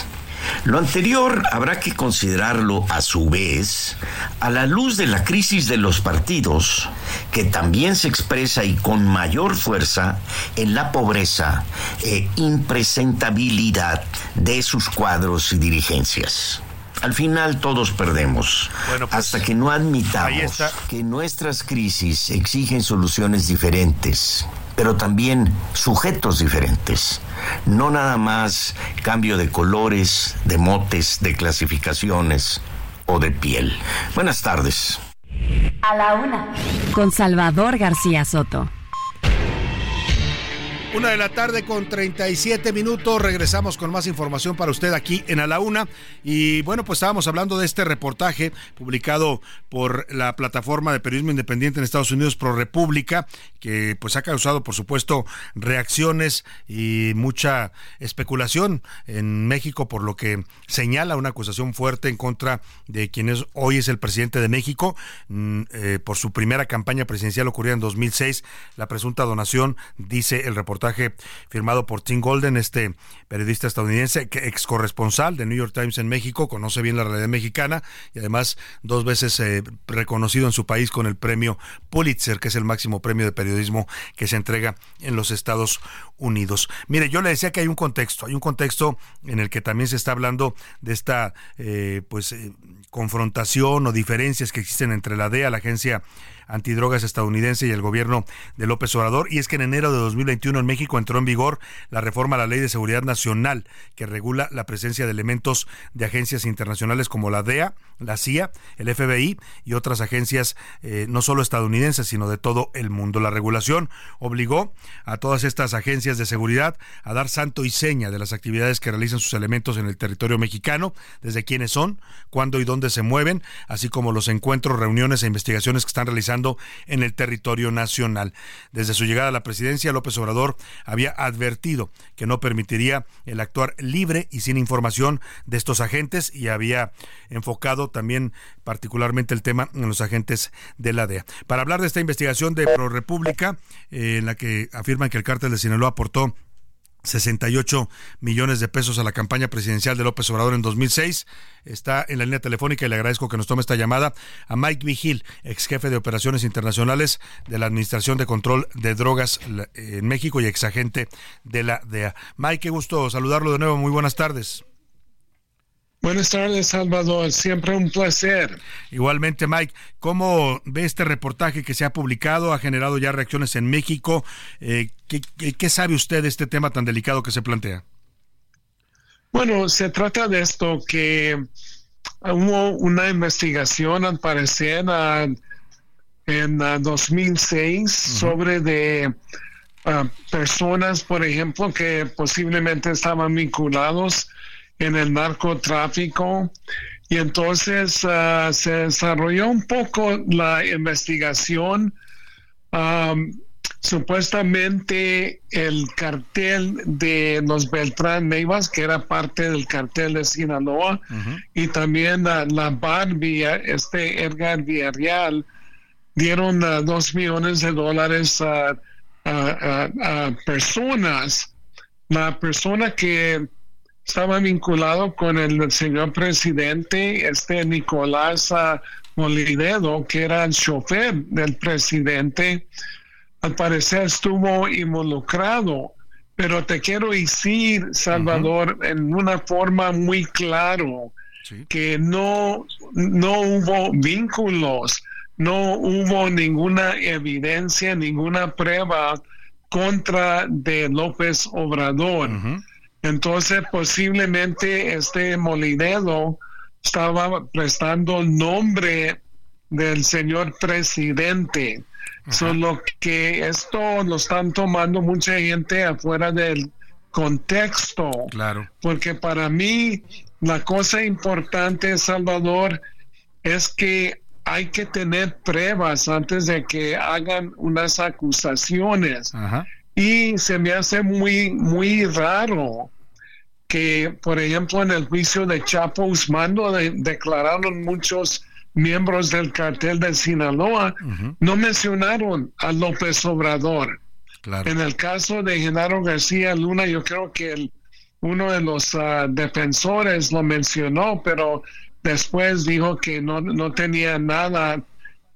Speaker 16: Lo anterior habrá que considerarlo a su vez a la luz de la crisis de los partidos, que también se expresa y con mayor fuerza en la pobreza e impresentabilidad de sus cuadros y dirigencias. Al final todos perdemos, pues, hasta que no admitamos que nuestras crisis exigen soluciones diferentes pero también sujetos diferentes. No nada más cambio de colores, de motes, de clasificaciones o de piel. Buenas tardes.
Speaker 17: A la una. Con Salvador García Soto.
Speaker 7: Una de la tarde con 37 minutos. Regresamos con más información para usted aquí en A la Una. Y bueno, pues estábamos hablando de este reportaje publicado por la plataforma de periodismo independiente en Estados Unidos, Pro República, que pues ha causado, por supuesto, reacciones y mucha especulación en México, por lo que señala una acusación fuerte en contra de quien hoy es el presidente de México. Mm, eh, por su primera campaña presidencial ocurrida en 2006, la presunta donación, dice el reportaje firmado por Tim Golden, este periodista estadounidense, ex corresponsal de New York Times en México, conoce bien la realidad mexicana y además dos veces eh, reconocido en su país con el premio Pulitzer, que es el máximo premio de periodismo que se entrega en los Estados Unidos. Mire, yo le decía que hay un contexto, hay un contexto en el que también se está hablando de esta eh, pues eh, confrontación o diferencias que existen entre la DEA, la agencia antidrogas estadounidense y el gobierno de López Obrador. Y es que en enero de 2021 en México entró en vigor la reforma a la Ley de Seguridad Nacional que regula la presencia de elementos de agencias internacionales como la DEA, la CIA, el FBI y otras agencias eh, no solo estadounidenses, sino de todo el mundo. La regulación obligó a todas estas agencias de seguridad a dar santo y seña de las actividades que realizan sus elementos en el territorio mexicano, desde quiénes son, cuándo y dónde se mueven, así como los encuentros, reuniones e investigaciones que están realizando en el territorio nacional. Desde su llegada a la presidencia, López Obrador había advertido que no permitiría el actuar libre y sin información de estos agentes y había enfocado también particularmente el tema en los agentes de la DEA. Para hablar de esta investigación de ProRepública, eh, en la que afirman que el cártel de Sinaloa aportó 68 millones de pesos a la campaña presidencial de López Obrador en 2006. Está en la línea telefónica y le agradezco que nos tome esta llamada a Mike Vigil, ex jefe de operaciones internacionales de la Administración de Control de Drogas en México y ex agente de la DEA. Mike, qué gusto saludarlo de nuevo. Muy buenas tardes.
Speaker 18: Buenas tardes, Salvador. Siempre un placer.
Speaker 7: Igualmente, Mike, ¿cómo ve este reportaje que se ha publicado? Ha generado ya reacciones en México. Eh, ¿qué, sabe usted de este tema tan delicado que se plantea?
Speaker 18: Bueno, se trata de esto que hubo una investigación al parecer en 2006 sobre de personas, por ejemplo, que posiblemente estaban vinculados en el narcotráfico y entonces ah, se desarrolló un poco la investigación. supuestamente el cartel de los Beltrán Neivas, que era parte del cartel de Sinaloa, y también la Barbie, este Edgar Villarreal, dieron uh, dos millones de dólares a personas. La persona que estaba vinculado con el señor presidente, este Nicolás Molinedo, que era el chofer del presidente, al parecer estuvo involucrado. Pero te quiero decir, Salvador, en una forma muy claro, que no, no hubo vínculos, no hubo ninguna evidencia, ninguna prueba contra de López Obrador. Entonces, posiblemente este Molinedo estaba prestando nombre del señor presidente. Solo que esto lo están tomando mucha gente afuera del contexto.
Speaker 7: Claro.
Speaker 18: Porque para mí la cosa importante, Salvador, es que hay que tener pruebas antes de que hagan unas acusaciones. Y se me hace muy, muy raro que, por ejemplo, en el juicio de Chapo Guzmán declararon muchos miembros del cartel de Sinaloa, no mencionaron a López Obrador. En el caso de Genaro García Luna, yo creo que el, uno de los ah, defensores lo mencionó, pero después dijo que no, no tenía nada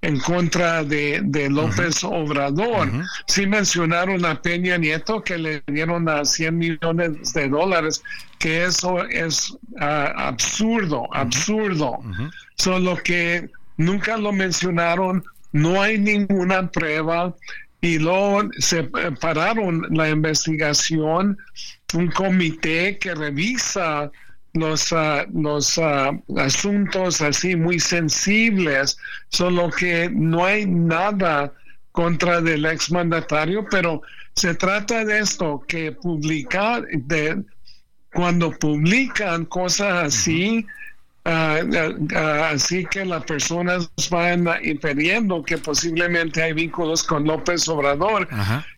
Speaker 18: en contra de, de López Obrador. Sí mencionaron a Peña Nieto que le dieron a 100 millones de dólares, que eso es ah, absurdo, absurdo. Solo que nunca lo mencionaron, no hay ninguna prueba y luego se pararon la investigación, un comité que revisa los, ah, los ah, asuntos así muy sensibles, solo que no hay nada contra del exmandatario, pero se trata de esto, que publicar, de, cuando publican cosas así, ah, así que las personas van infiriendo que posiblemente hay vínculos con López Obrador,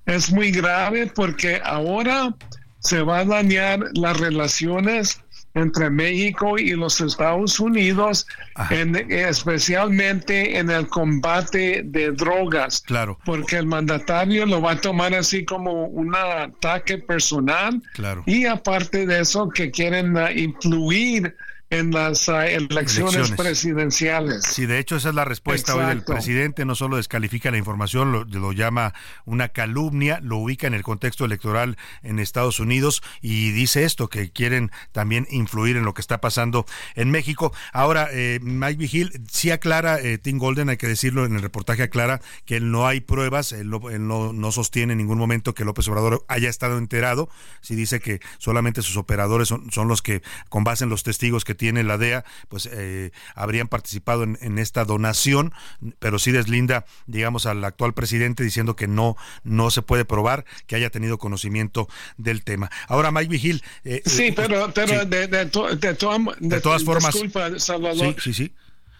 Speaker 18: es muy grave porque ahora se va a dañar las relaciones entre México y los Estados Unidos, en, especialmente en el combate de drogas.
Speaker 7: Claro.
Speaker 18: Porque el mandatario lo va a tomar así como un ataque personal.
Speaker 7: Claro.
Speaker 18: Y aparte de eso, que quieren uh, influir en las uh, elecciones, presidenciales.
Speaker 7: Sí, de hecho esa es la respuesta hoy del presidente, no solo descalifica la información, lo, lo, llama una calumnia, lo ubica en el contexto electoral en Estados Unidos y dice esto, que quieren también influir en lo que está pasando en México. Ahora, eh, Mike Vigil sí aclara, eh, Tim Golden, hay que decirlo en el reportaje, aclara que no hay pruebas, él, no, no, sostiene en ningún momento que López Obrador haya estado enterado, sí dice que solamente sus operadores son, son los que, con base en los testigos que tiene la DEA, pues eh, habrían participado en, esta donación, pero sí deslinda, digamos, al actual presidente diciendo que no, no se puede probar que haya tenido conocimiento del tema. Ahora, Mike Vigil.
Speaker 18: Eh, sí, eh, pero, pero de, de,
Speaker 7: todas formas.
Speaker 18: Disculpa, Salvador.
Speaker 7: Sí, sí, sí.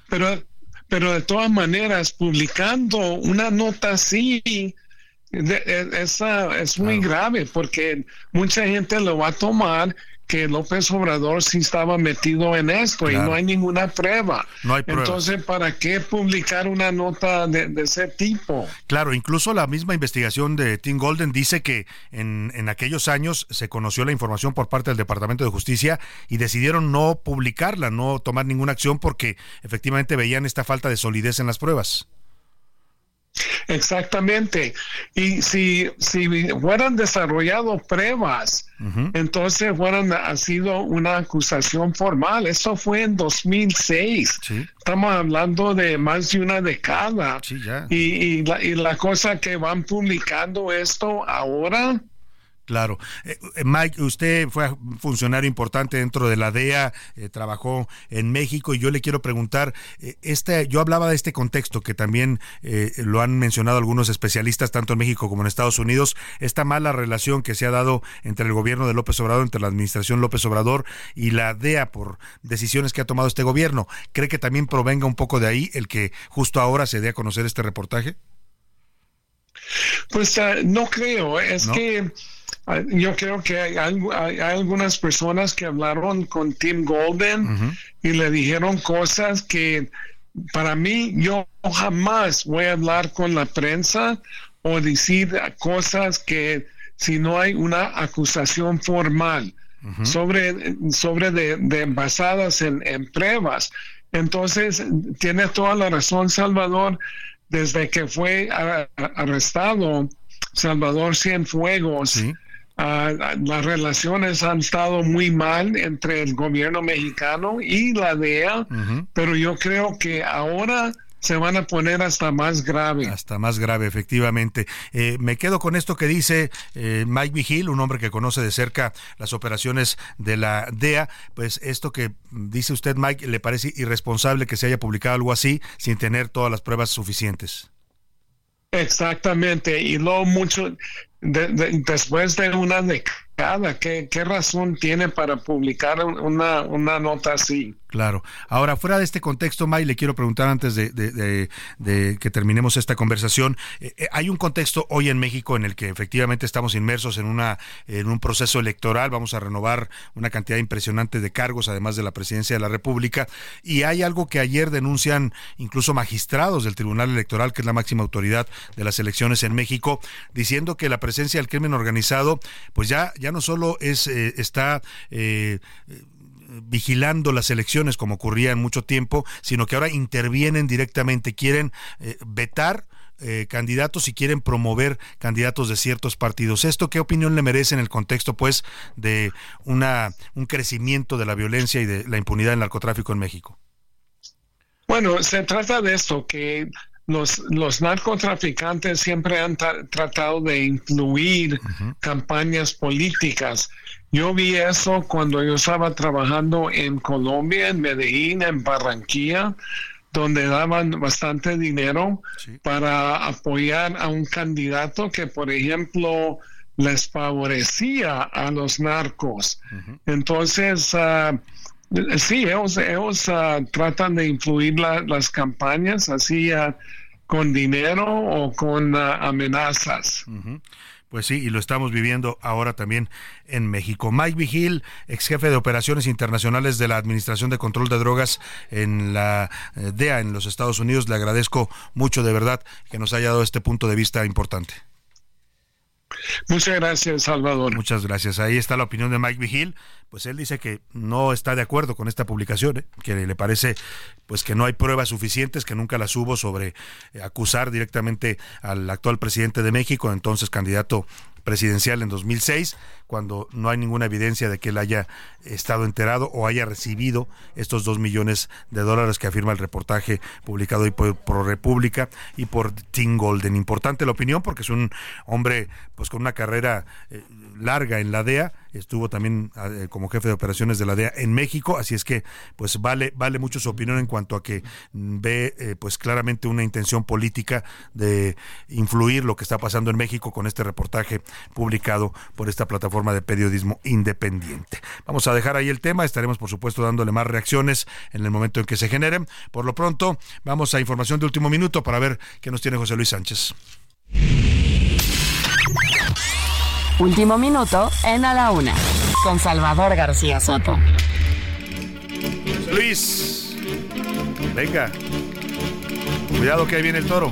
Speaker 18: Pero, pero de todas maneras, publicando una nota así. esa es muy grave porque mucha gente lo va a tomar que López Obrador sí estaba metido en esto y no hay ninguna prueba.
Speaker 7: No hay
Speaker 18: Entonces, ¿para qué publicar una nota de, ese tipo?
Speaker 7: Claro, incluso la misma investigación de Tim Golden dice que en, en aquellos años se conoció la información por parte del Departamento de Justicia y decidieron no publicarla, no tomar ninguna acción porque efectivamente veían esta falta de solidez en las pruebas.
Speaker 18: Exactamente. Y si, si fueran desarrollado pruebas, entonces fueran ha sido una acusación formal. Eso fue en 2006. Estamos hablando de más de una década. Y, y, la, y la cosa que van publicando esto ahora,
Speaker 7: Claro. Eh, eh, Mike, usted fue funcionario importante dentro de la DEA, eh, trabajó en México y yo le quiero preguntar, este, yo hablaba de este contexto que también lo han mencionado algunos especialistas tanto en México como en Estados Unidos, esta mala relación que se ha dado entre el gobierno de López Obrador, entre la administración López Obrador y la DEA por decisiones que ha tomado este gobierno. ¿Cree que también provenga un poco de ahí el que justo ahora se dé a conocer este reportaje?
Speaker 18: Pues ah, no creo, es que yo creo que hay, algunas personas que hablaron con Tim Golden y le dijeron cosas que para mí yo jamás voy a hablar con la prensa o decir cosas que si no hay una acusación formal sobre, sobre de, basadas en, pruebas. Entonces, tiene toda la razón, Salvador, desde que fue arrestado Salvador Cienfuegos. Ah, las relaciones han estado muy mal entre el gobierno mexicano y la DEA, pero yo creo que ahora se van a poner hasta más grave.
Speaker 7: Hasta más grave, efectivamente. Eh, me quedo con esto que dice eh, Mike Vigil, un hombre que conoce de cerca las operaciones de la DEA. Pues esto que dice usted, Mike, le parece irresponsable que se haya publicado algo así sin tener todas las pruebas suficientes.
Speaker 18: Exactamente, y luego mucho, después de una década, ¿qué, ¿qué razón tiene para publicar una, una nota así?
Speaker 7: Claro. Ahora, fuera de este contexto, May, le quiero preguntar antes de, que terminemos esta conversación. Eh, eh, hay un contexto hoy en México en el que efectivamente estamos inmersos en, una, en un proceso electoral. Vamos a renovar una cantidad impresionante de cargos, además de la presidencia de la República. Y hay algo que ayer denuncian incluso magistrados del Tribunal Electoral, que es la máxima autoridad de las elecciones en México, diciendo que la presencia del crimen organizado, pues ya, ya no solo es, eh, está vigilando las elecciones como ocurría en mucho tiempo, sino que ahora intervienen directamente, quieren eh, vetar eh, candidatos y quieren promover candidatos de ciertos partidos. ¿Esto qué opinión le merece en el contexto, pues, de una, un crecimiento de la violencia y de la impunidad del narcotráfico en México?
Speaker 18: Bueno, se trata de esto, que los, los narcotraficantes siempre han tratado de incluir campañas políticas. Yo vi eso cuando yo estaba trabajando en Colombia, en Medellín, en Barranquilla, donde daban bastante dinero para apoyar a un candidato que, por ejemplo, les favorecía a los narcos. Entonces, uh, sí, ellos, ellos ah, tratan de influir las campañas así ah, con dinero o con amenazas.
Speaker 7: Pues sí, y lo estamos viviendo ahora también en México. Mike Vigil, ex jefe de operaciones internacionales de la Administración de Control de Drogas en la eh, DEA en los Estados Unidos, le agradezco mucho de verdad que nos haya dado este punto de vista importante.
Speaker 18: Muchas gracias, Salvador.
Speaker 7: Muchas gracias. Ahí está la opinión de Mike Vigil. Pues él dice que no está de acuerdo con esta publicación, ¿eh? que le parece pues que no hay pruebas suficientes, que nunca las hubo sobre eh, acusar directamente al actual presidente de México, entonces candidato presidencial en 2006, cuando no hay ninguna evidencia de que él haya estado enterado o haya recibido estos dos millones de dólares que afirma el reportaje publicado hoy por ProRepública y por Tim Golden. Importante la opinión porque es un hombre pues con una carrera eh, larga en la DEA, estuvo también eh, como jefe de operaciones de la DEA en México, así es que pues vale vale mucho su opinión en cuanto a que ve eh, pues claramente una intención política de influir lo que está pasando en México con este reportaje publicado por esta plataforma de periodismo independiente. Vamos a dejar ahí el tema, estaremos por supuesto dándole más reacciones en el momento en que se generen. Por lo pronto, vamos a información de último minuto para ver qué nos tiene José Luis Sánchez.
Speaker 8: Último minuto en A la Una, con Salvador García Soto.
Speaker 7: Luis, venga. Cuidado que ahí viene el toro.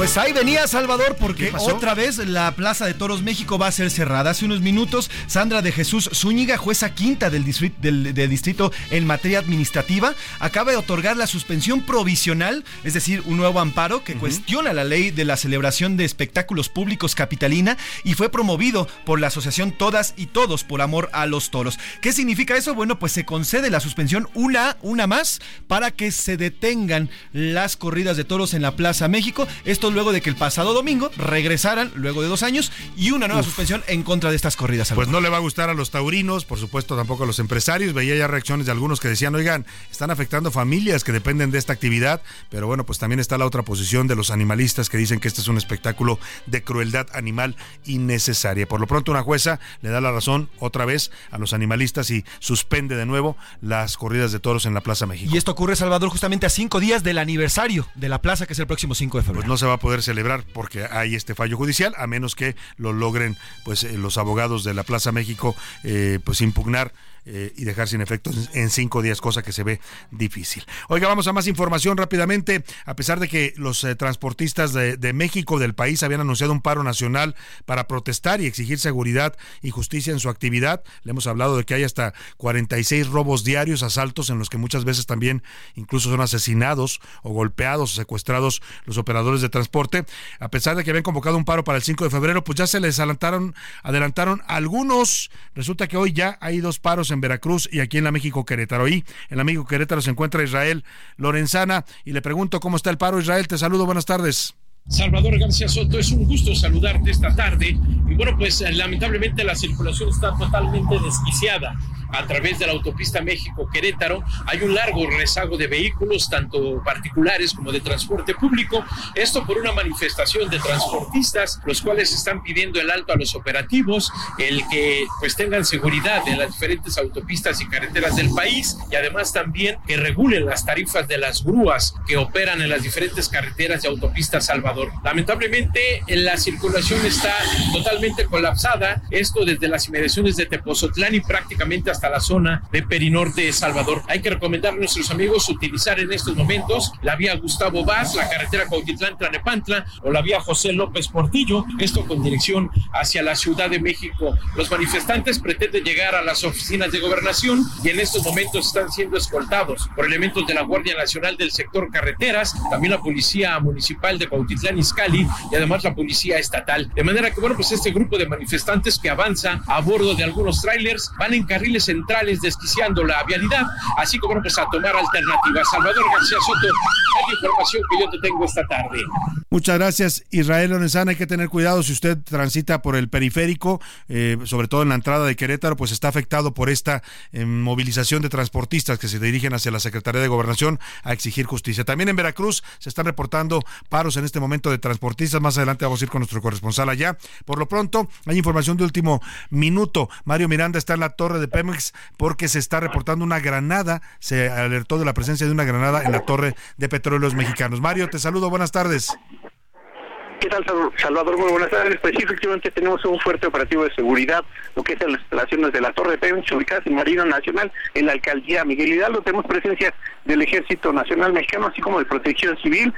Speaker 12: Pues ahí venía Salvador porque otra vez la Plaza de Toros México va a ser cerrada. Hace unos minutos Sandra de Jesús Zúñiga, jueza quinta del distrito, del, distrito en materia administrativa, acaba de otorgar la suspensión provisional, es decir, un nuevo amparo que cuestiona la ley de la celebración de espectáculos públicos capitalina y fue promovido por la asociación Todas y Todos por Amor a los Toros. ¿Qué significa eso? Bueno, pues se concede la suspensión una, una más para que se detengan las corridas de toros en la Plaza México. Esto luego de que el pasado domingo regresaran, luego de dos años, y una nueva suspensión en contra de estas corridas.
Speaker 7: Pues no le va a gustar a los taurinos, por supuesto tampoco a los empresarios. Veía ya reacciones de algunos que decían, oigan, están afectando familias que dependen de esta actividad, pero bueno, pues también está la otra posición de los animalistas que dicen que este es un espectáculo de crueldad animal innecesaria. Por lo pronto una jueza le da la razón otra vez a los animalistas y suspende de nuevo las corridas de toros en la Plaza México.
Speaker 12: Y esto ocurre, Salvador, justamente a cinco días del aniversario de la plaza, que es el próximo 5 de febrero.
Speaker 7: Pues no se va a poder celebrar porque hay este fallo judicial, a menos que lo logren pues eh, los abogados de la Plaza México eh, pues impugnar eh, y dejar sin efecto en cinco días, cosa que se ve difícil. Oiga, vamos a más información rápidamente. A pesar de que los eh, transportistas de, de, México, del país, habían anunciado un paro nacional para protestar y exigir seguridad y justicia en su actividad, le hemos hablado de que hay hasta 46 robos diarios, asaltos en los que muchas veces también incluso son asesinados o golpeados o secuestrados los operadores de transporte. A pesar de que habían convocado un paro para el 5 de febrero, pues ya se les adelantaron, adelantaron algunos. Resulta que hoy ya hay dos paros en Veracruz y aquí en la México Querétaro. Y en la México Querétaro se encuentra Israel Lorenzana y le pregunto cómo está el paro. Israel, te saludo, buenas tardes.
Speaker 19: Salvador García Soto, es un gusto saludarte esta tarde. Y bueno, pues lamentablemente la circulación está totalmente desquiciada a través de la autopista México-Querétaro. Hay un largo rezago de vehículos, tanto particulares como de transporte público. Esto por una manifestación de transportistas, los cuales están pidiendo el alto a los operativos, el que pues tengan seguridad en las diferentes autopistas y carreteras del país y además también que regulen las tarifas de las grúas que operan en las diferentes carreteras y autopistas Salvador. Lamentablemente la circulación está totalmente colapsada, esto desde las inmediaciones de Tepozotlán y prácticamente hasta hasta la zona de Perinorte de Salvador. Hay que recomendar a nuestros amigos utilizar en estos momentos la vía Gustavo Vaz, la carretera Cautitlán Tlanepantla o la vía José López Portillo, esto con dirección hacia la Ciudad de México. Los manifestantes pretenden llegar a las oficinas de gobernación y en estos momentos están siendo escoltados por elementos de la Guardia Nacional del sector carreteras, también la Policía Municipal de Cautitlán Izcalli y además la Policía Estatal. De manera que, bueno, pues este grupo de manifestantes que avanza a bordo de algunos trailers van en carriles centrales desquiciando la vialidad, así como pues, a tomar alternativas. Salvador García Soto, la información que yo te tengo esta tarde.
Speaker 7: Muchas gracias, Israel Lorenzana. Hay que tener cuidado si usted transita por el periférico, eh, sobre todo en la entrada de Querétaro, pues está afectado por esta eh, movilización de transportistas que se dirigen hacia la Secretaría de Gobernación a exigir justicia. También en Veracruz se están reportando paros en este momento de transportistas. Más adelante vamos a ir con nuestro corresponsal allá. Por lo pronto, hay información de último minuto. Mario Miranda está en la torre de Pemex porque se está reportando una granada. Se alertó de la presencia de una granada en la torre de petróleos mexicanos. Mario, te saludo. Buenas tardes.
Speaker 20: ¿Qué tal, Salvador? Muy buenas tardes. Pues sí, efectivamente tenemos un fuerte operativo de seguridad, lo que es en las instalaciones de la Torre Pemex, ubicadas en Marino Nacional, en la alcaldía Miguel Hidalgo. Tenemos presencia del Ejército Nacional Mexicano, así como de Protección Civil,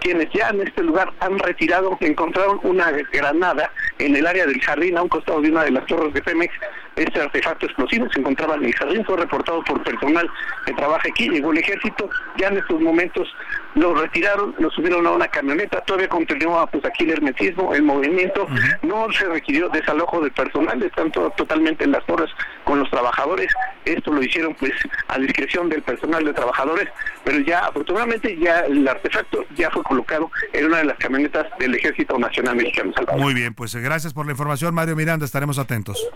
Speaker 20: quienes ya en este lugar han retirado, encontraron una granada en el área del jardín, a un costado de una de las torres de Pemex. Este artefacto explosivo se encontraba en el jardín, fue reportado por personal que trabaja aquí, llegó el ejército, ya en estos momentos lo retiraron, lo subieron a una camioneta, todavía continúa pues aquí el hermetismo, el movimiento, no se requirió desalojo del personal, están totalmente en las torres con los trabajadores, esto lo hicieron pues a discreción del personal de trabajadores, pero ya afortunadamente ya el artefacto ya fue colocado en una de las camionetas del Ejército Nacional Mexicano.
Speaker 7: Muy bien, pues gracias por la información, Mario Miranda, estaremos atentos.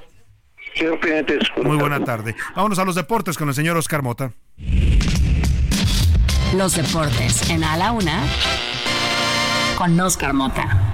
Speaker 7: Muy buena tarde. Vámonos a los deportes con el señor Oscar Mota.
Speaker 13: Los deportes en A la Una con Oscar Mota.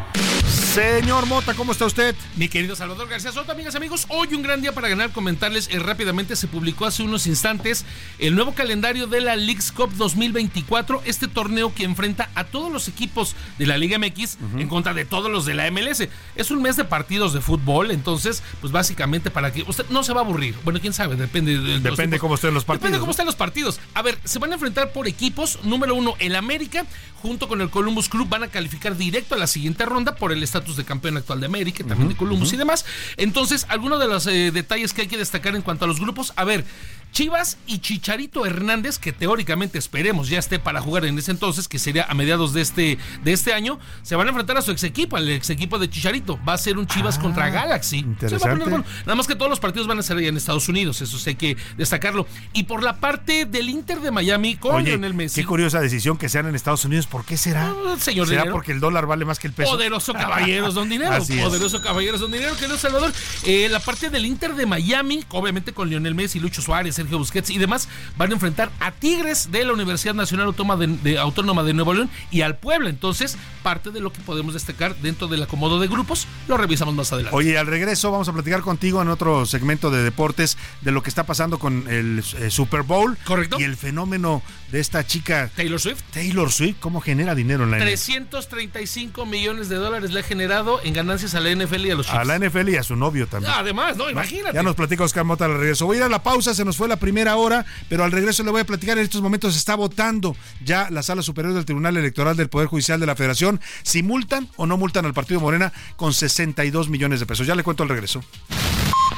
Speaker 7: Señor Mota, ¿cómo está usted?
Speaker 21: Mi querido Salvador García Soto, amigas, amigos, hoy un gran día para ganar. Comentarles eh, rápidamente, se publicó hace unos instantes el nuevo calendario de la Leagues Cup 2024, este torneo que enfrenta a todos los equipos de la Liga MX en contra de todos los de la MLS. Es un mes de partidos de fútbol, entonces, pues básicamente para que usted no se va a aburrir. Bueno, quién sabe, depende de,
Speaker 7: Depende cómo estén los partidos.
Speaker 21: Depende cómo estén los partidos. A ver, se van a enfrentar por equipos. Número uno, el América, junto con el Columbus Club, van a calificar directo a la siguiente ronda por el estatus de campeón actual de América, también de Columbus y demás. Entonces, algunos de los eh, detalles que hay que destacar en cuanto a los grupos, a ver, Chivas y Chicharito Hernández, que teóricamente esperemos ya esté para jugar en ese entonces, que sería a mediados de este, de este año, se van a enfrentar a su ex equipo, al ex equipo de Chicharito. Va a ser un Chivas ah, contra Galaxy. Nada más que todos los partidos van a ser allá en Estados Unidos, eso sí hay que destacarlo. Y por la parte del Inter de Miami con Lionel Messi.
Speaker 7: Qué curiosa decisión que sean en Estados Unidos. ¿Por qué será?
Speaker 21: señor
Speaker 7: ¿Será porque el dólar vale más que el peso?
Speaker 21: Poderoso caballeros don dinero. Poderoso caballeros don dinero, querido Salvador. Eh, la parte del Inter de Miami, obviamente con Lionel Messi, Lucho Suárez, Sergio Busquets y demás van a enfrentar a Tigres de la Universidad Nacional Autónoma de, Nuevo León y al Puebla. Entonces, parte de lo que podemos destacar dentro del acomodo de grupos, lo revisamos más adelante.
Speaker 7: Oye, al regreso vamos a platicar contigo en otro segmento de deportes de lo que está pasando con el eh, Super Bowl.
Speaker 21: Correcto.
Speaker 7: Y el fenómeno de esta chica.
Speaker 21: Taylor Swift.
Speaker 7: Taylor Swift, ¿cómo genera dinero en la
Speaker 21: NFL? 335 millones de dólares le ha generado en ganancias a la NFL y a los
Speaker 7: Chiefs. A la NFL y a su novio también.
Speaker 21: Además, no, imagínate.
Speaker 7: Ya nos platica Oscar Mota al regreso. Voy a ir a la pausa, se nos fue la primera hora, pero al regreso le voy a platicar. En estos momentos se está votando ya la sala superior del Tribunal Electoral del Poder Judicial de la Federación si multan o no multan al Partido Morena con 62 millones de pesos. Ya le cuento al regreso.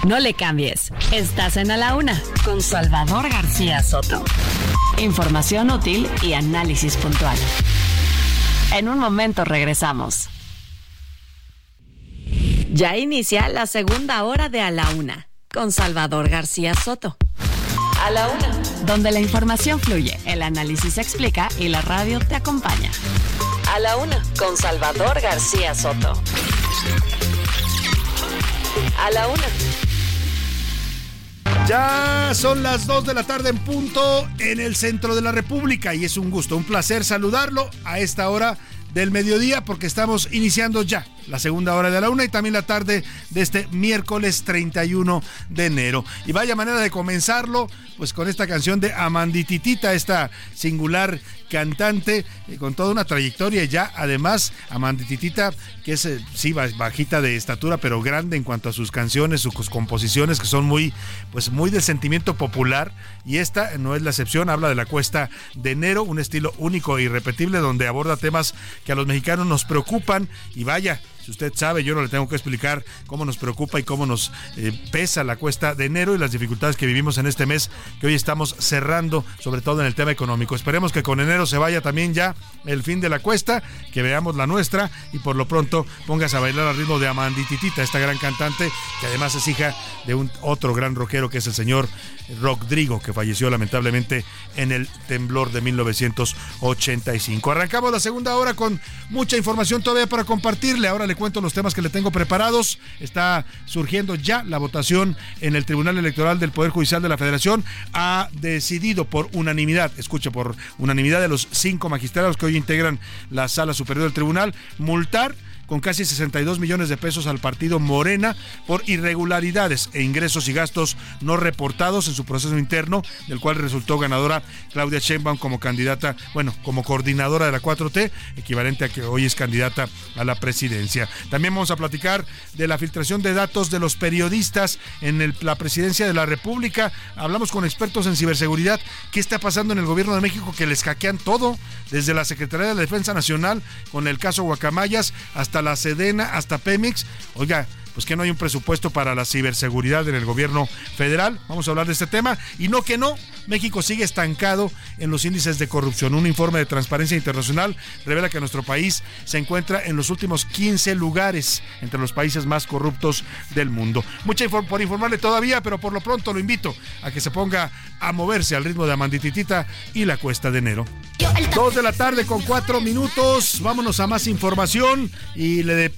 Speaker 13: No le cambies. Estás en A la Una con Salvador García Soto. Información útil y análisis puntual. En un momento regresamos. Ya inicia la segunda hora de A la Una con Salvador García Soto. A la una. Donde la información fluye, el análisis se explica y la radio te acompaña. A la una. Con Salvador García Soto. A la una.
Speaker 7: Ya son las 2 de la tarde en punto en el centro de la República y es un gusto, un placer saludarlo a esta hora del mediodía porque estamos iniciando ya la segunda hora de la una y también la tarde de este miércoles 31 de enero. Y vaya manera de comenzarlo, pues con esta canción de Amandititita, esta singular cantante eh, con toda una trayectoria ya además Amandititita que es eh, sí bajita de estatura pero grande en cuanto a sus canciones sus composiciones que son muy pues muy del sentimiento popular. Y esta no es la excepción habla de la cuesta de enero un estilo único e irrepetible donde aborda temas que a los mexicanos nos preocupan. Y vaya si usted sabe, yo no le tengo que explicar cómo nos preocupa y cómo nos eh, pesa la cuesta de enero y las dificultades que vivimos en este mes que hoy estamos cerrando, sobre todo en el tema económico. Esperemos que con enero se vaya también ya el fin de la cuesta, que veamos la nuestra y por lo pronto pongas a bailar al ritmo de Amandititita, esta gran cantante que además es hija de un otro gran rockero que es el señor Rodrigo, que falleció lamentablemente en el temblor de 1985. Arrancamos la segunda hora con mucha información todavía para compartirle. Ahora le cuento los temas que le tengo preparados. Está surgiendo ya la votación en el Tribunal Electoral del Poder Judicial de la Federación. Ha decidido por unanimidad, escuche, por unanimidad de los cinco magistrados que hoy integran la Sala Superior del Tribunal, multar con casi 62 millones de pesos al partido Morena por irregularidades e ingresos y gastos no reportados en su proceso interno, del cual resultó ganadora Claudia Sheinbaum como candidata, bueno, como coordinadora de la 4T, equivalente a que hoy es candidata a la presidencia. También vamos a platicar de la filtración de datos de los periodistas en la presidencia de la República. Hablamos con expertos en ciberseguridad. ¿Qué está pasando en el gobierno de México que les hackean todo? Desde la Secretaría de la Defensa Nacional con el caso Guacamayas hasta la Sedena, hasta Pemex. Oiga, pues que no hay un presupuesto para la ciberseguridad en el gobierno federal. Vamos a hablar de este tema. Y no que no, México sigue estancado en los índices de corrupción. Un informe de Transparencia Internacional revela que nuestro país se encuentra en los últimos 15 lugares entre los países más corruptos del mundo. Mucha por informarle todavía, pero por lo pronto lo invito a que se ponga a moverse al ritmo de Amandititita y la cuesta de enero. Dos de la tarde con cuatro minutos. Vámonos a más información. Y le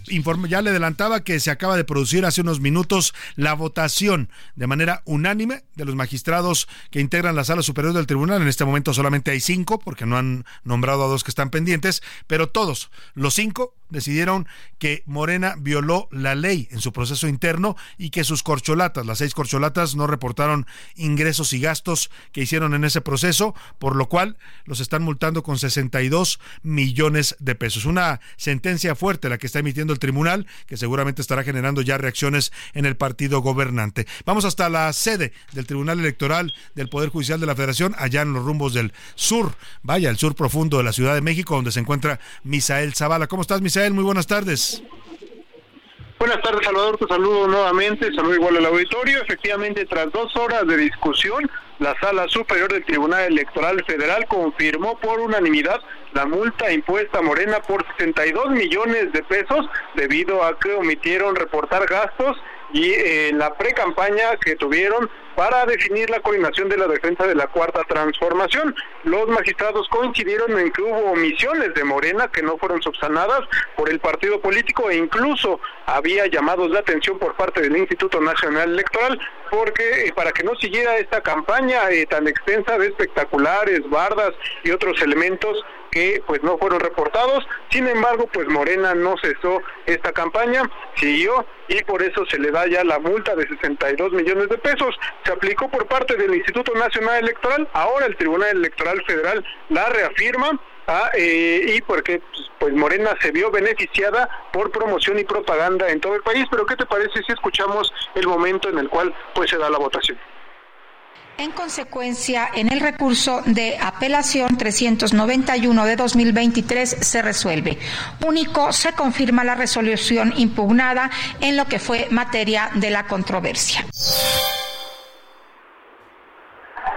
Speaker 7: ya le adelantaba que se acaba de producir hace unos minutos la votación de manera unánime de los magistrados que integran la sala superior del tribunal. En este momento solamente hay cinco, porque no han nombrado a dos que están pendientes, pero todos, los cinco, decidieron que Morena violó la ley en su proceso interno y que sus corcholatas, las seis corcholatas, no reportaron ingresos y gastos que hicieron en ese proceso, por lo cual los están multando con 62 millones de pesos. Una sentencia fuerte la que está emitiendo el tribunal, que seguramente estará generando ya reacciones en el partido gobernante. Vamos hasta la sede del Tribunal Electoral del Poder Judicial de la Federación, allá en los rumbos del sur, vaya, el sur profundo de la Ciudad de México, donde se encuentra Misael Zavala. ¿Cómo estás, Misael? Muy buenas tardes.
Speaker 9: Buenas tardes, Salvador. Te saludo nuevamente. Saludo igual al auditorio. Efectivamente, tras dos horas de discusión, la Sala Superior del Tribunal Electoral Federal confirmó por unanimidad la multa impuesta a Morena por 62 millones de pesos debido a que omitieron reportar gastos y en la pre-campaña que tuvieron para definir la coordinación de la defensa de la cuarta transformación. Los magistrados coincidieron en que hubo omisiones de Morena que no fueron subsanadas por el partido político e incluso había llamados de atención por parte del Instituto Nacional Electoral porque eh, para que no siguiera esta campaña eh, tan extensa de espectaculares, bardas y otros elementos que pues no fueron reportados. Sin embargo, pues Morena no cesó esta campaña, siguió y por eso se le da ya la multa de 62 millones de pesos. Se aplicó por parte del Instituto Nacional Electoral, ahora el Tribunal Electoral Federal la reafirma Ah, eh, y porque pues, Morena se vio beneficiada por promoción y propaganda en todo el país. Pero ¿qué te parece si escuchamos el momento en el cual pues se da la votación?
Speaker 11: En consecuencia, en el recurso de apelación 391 de 2023 se resuelve. Único se confirma la resolución impugnada en lo que fue materia de la controversia.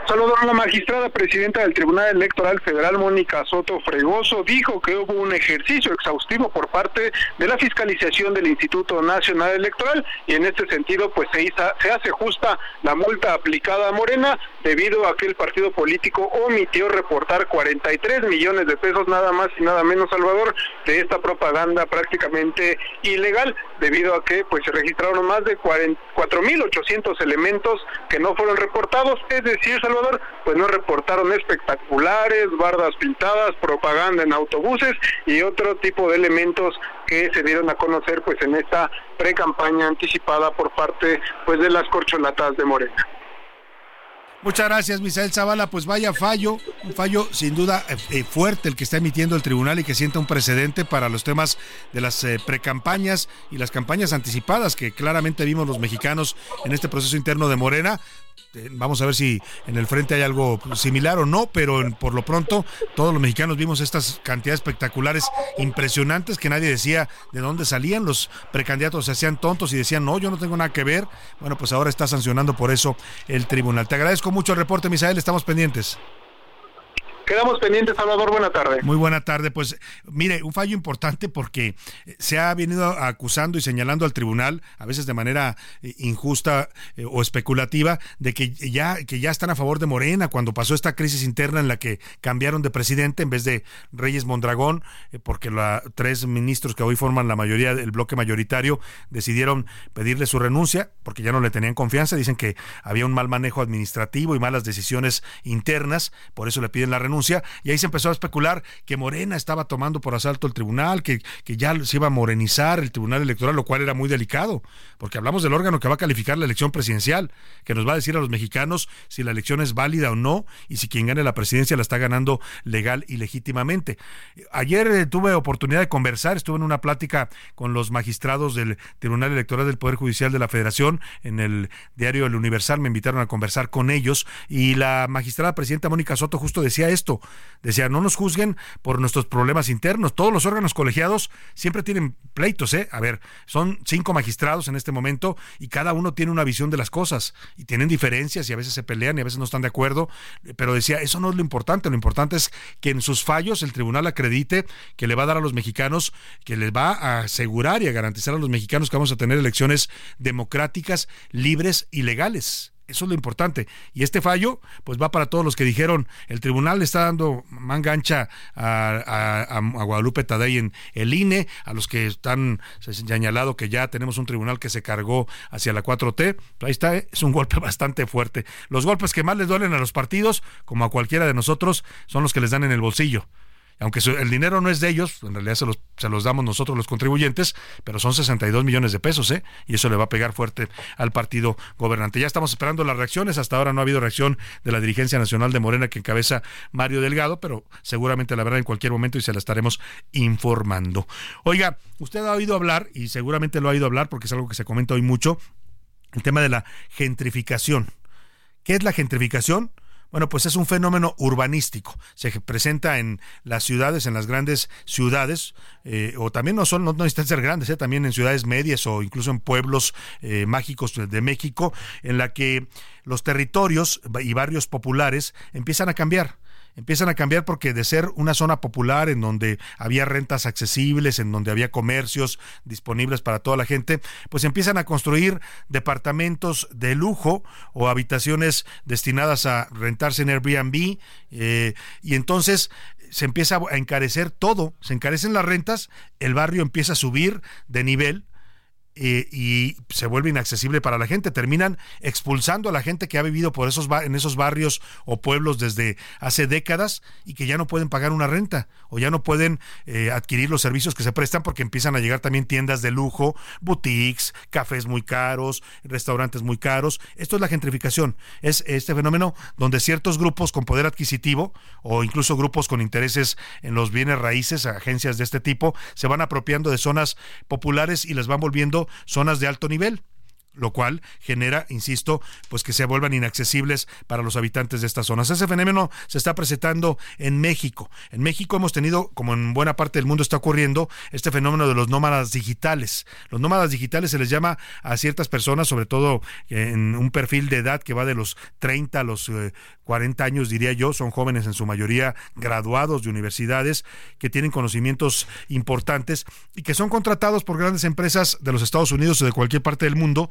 Speaker 9: Salvador, la magistrada presidenta del Tribunal Electoral Federal, Mónica Soto Fregoso, dijo que hubo un ejercicio exhaustivo por parte de la fiscalización del Instituto Nacional Electoral y en este sentido pues se, se hace justa la multa aplicada a Morena debido a que el partido político omitió reportar 43 millones de pesos nada más y nada menos, Salvador, de esta propaganda prácticamente ilegal debido a que pues se registraron más de 4.800 elementos que no fueron reportados, es decir, pues no reportaron espectaculares, bardas pintadas, propaganda en autobuses y otro tipo de elementos que se dieron a conocer pues en esta pre-campaña anticipada por parte pues de las corcholatas de Morena.
Speaker 7: Muchas gracias, Misael Zavala. Pues vaya fallo, un fallo sin duda eh, eh, fuerte el que está emitiendo el tribunal y que sienta un precedente para los temas de las eh, precampañas y las campañas anticipadas que claramente vimos los mexicanos en este proceso interno de Morena. Este, vamos a ver si en el frente hay algo similar o no, pero por lo pronto todos los mexicanos vimos estas cantidades espectaculares impresionantes que nadie decía de dónde salían. Los precandidatos se hacían tontos y decían, no, yo no tengo nada que ver. Bueno, pues ahora está sancionando por eso el tribunal. Te agradezco mucho el reporte, Misael, estamos pendientes.
Speaker 9: Quedamos pendientes, Salvador. Buena tarde.
Speaker 7: Muy buena tarde. Pues mire, un fallo importante porque se ha venido acusando y señalando al tribunal, a veces de manera eh, injusta eh, o especulativa, de que ya, que ya están a favor de Morena cuando pasó esta crisis interna en la que cambiaron de presidente en vez de Reyes Mondragón, eh, porque los tres ministros que hoy forman la mayoría del bloque mayoritario decidieron pedirle su renuncia porque ya no le tenían confianza. Dicen que había un mal manejo administrativo y malas decisiones internas, por eso le piden la renuncia y ahí se empezó a especular que Morena estaba tomando por asalto el tribunal, que, que ya se iba a morenizar el tribunal electoral, lo cual era muy delicado, porque hablamos del órgano que va a calificar la elección presidencial, que nos va a decir a los mexicanos si la elección es válida o no y si quien gane la presidencia la está ganando legal y legítimamente. Ayer eh, tuve oportunidad de conversar, estuve en una plática con los magistrados del Tribunal Electoral del Poder Judicial de la Federación en el diario El Universal, me invitaron a conversar con ellos y la magistrada presidenta Mónica Soto justo decía esto, Decía, no nos juzguen por nuestros problemas internos. Todos los órganos colegiados siempre tienen pleitos, ¿eh? A ver, son cinco magistrados en este momento y cada uno tiene una visión de las cosas y tienen diferencias y a veces se pelean y a veces no están de acuerdo. Pero decía, eso no es lo importante. Lo importante es que en sus fallos el tribunal acredite que le va a dar a los mexicanos, que les va a asegurar y a garantizar a los mexicanos que vamos a tener elecciones democráticas, libres y legales. Eso es lo importante. Y este fallo, pues va para todos los que dijeron, el tribunal le está dando manga ancha a, Guadalupe Tadei en el INE, a los que están señalado que ya tenemos un tribunal que se cargó hacia la 4T. Ahí está, ¿eh? es un golpe bastante fuerte. Los golpes que más les duelen a los partidos, como a cualquiera de nosotros, son los que les dan en el bolsillo aunque el dinero no es de ellos, en realidad se los, se los damos nosotros los contribuyentes, pero son 62 millones de pesos, ¿eh? Y eso le va a pegar fuerte al partido gobernante. Ya estamos esperando las reacciones, hasta ahora no ha habido reacción de la dirigencia nacional de Morena que encabeza Mario Delgado, pero seguramente la verdad en cualquier momento y se la estaremos informando. Oiga, usted ha oído hablar, y seguramente lo ha oído hablar porque es algo que se comenta hoy mucho, el tema de la gentrificación. ¿Qué es la gentrificación? Bueno, pues es un fenómeno urbanístico. Se presenta en las ciudades, en las grandes ciudades, eh, o también no son, no, necesitan ser grandes, eh, también en ciudades medias o incluso en pueblos eh, mágicos de México, en la que los territorios y barrios populares empiezan a cambiar empiezan a cambiar porque de ser una zona popular en donde había rentas accesibles, en donde había comercios disponibles para toda la gente, pues empiezan a construir departamentos de lujo o habitaciones destinadas a rentarse en Airbnb eh, y entonces se empieza a encarecer todo, se encarecen las rentas, el barrio empieza a subir de nivel eh, y se vuelve inaccesible para la gente. Terminan expulsando a la gente que ha vivido por esos en esos barrios o pueblos desde hace décadas y que ya no pueden pagar una renta o ya no pueden eh, adquirir los servicios que se prestan porque empiezan a llegar también tiendas de lujo, boutiques, cafés muy caros, restaurantes muy caros. Esto es la gentrificación. Es este fenómeno donde ciertos grupos con poder adquisitivo o incluso grupos con intereses en los bienes raíces, agencias de este tipo, se van apropiando de zonas populares y las van volviendo zonas de alto nivel. Lo cual genera, insisto, pues que se vuelvan inaccesibles para los habitantes de estas zonas. Ese fenómeno se está presentando en México. En México hemos tenido, como en buena parte del mundo está ocurriendo, este fenómeno de los nómadas digitales. Los nómadas digitales se les llama a ciertas personas, sobre todo en un perfil de edad que va de los 30 a los 40 eh, años, diría yo, son jóvenes en su mayoría graduados de universidades que tienen conocimientos importantes y que son contratados por grandes empresas de los Estados Unidos o de cualquier parte del mundo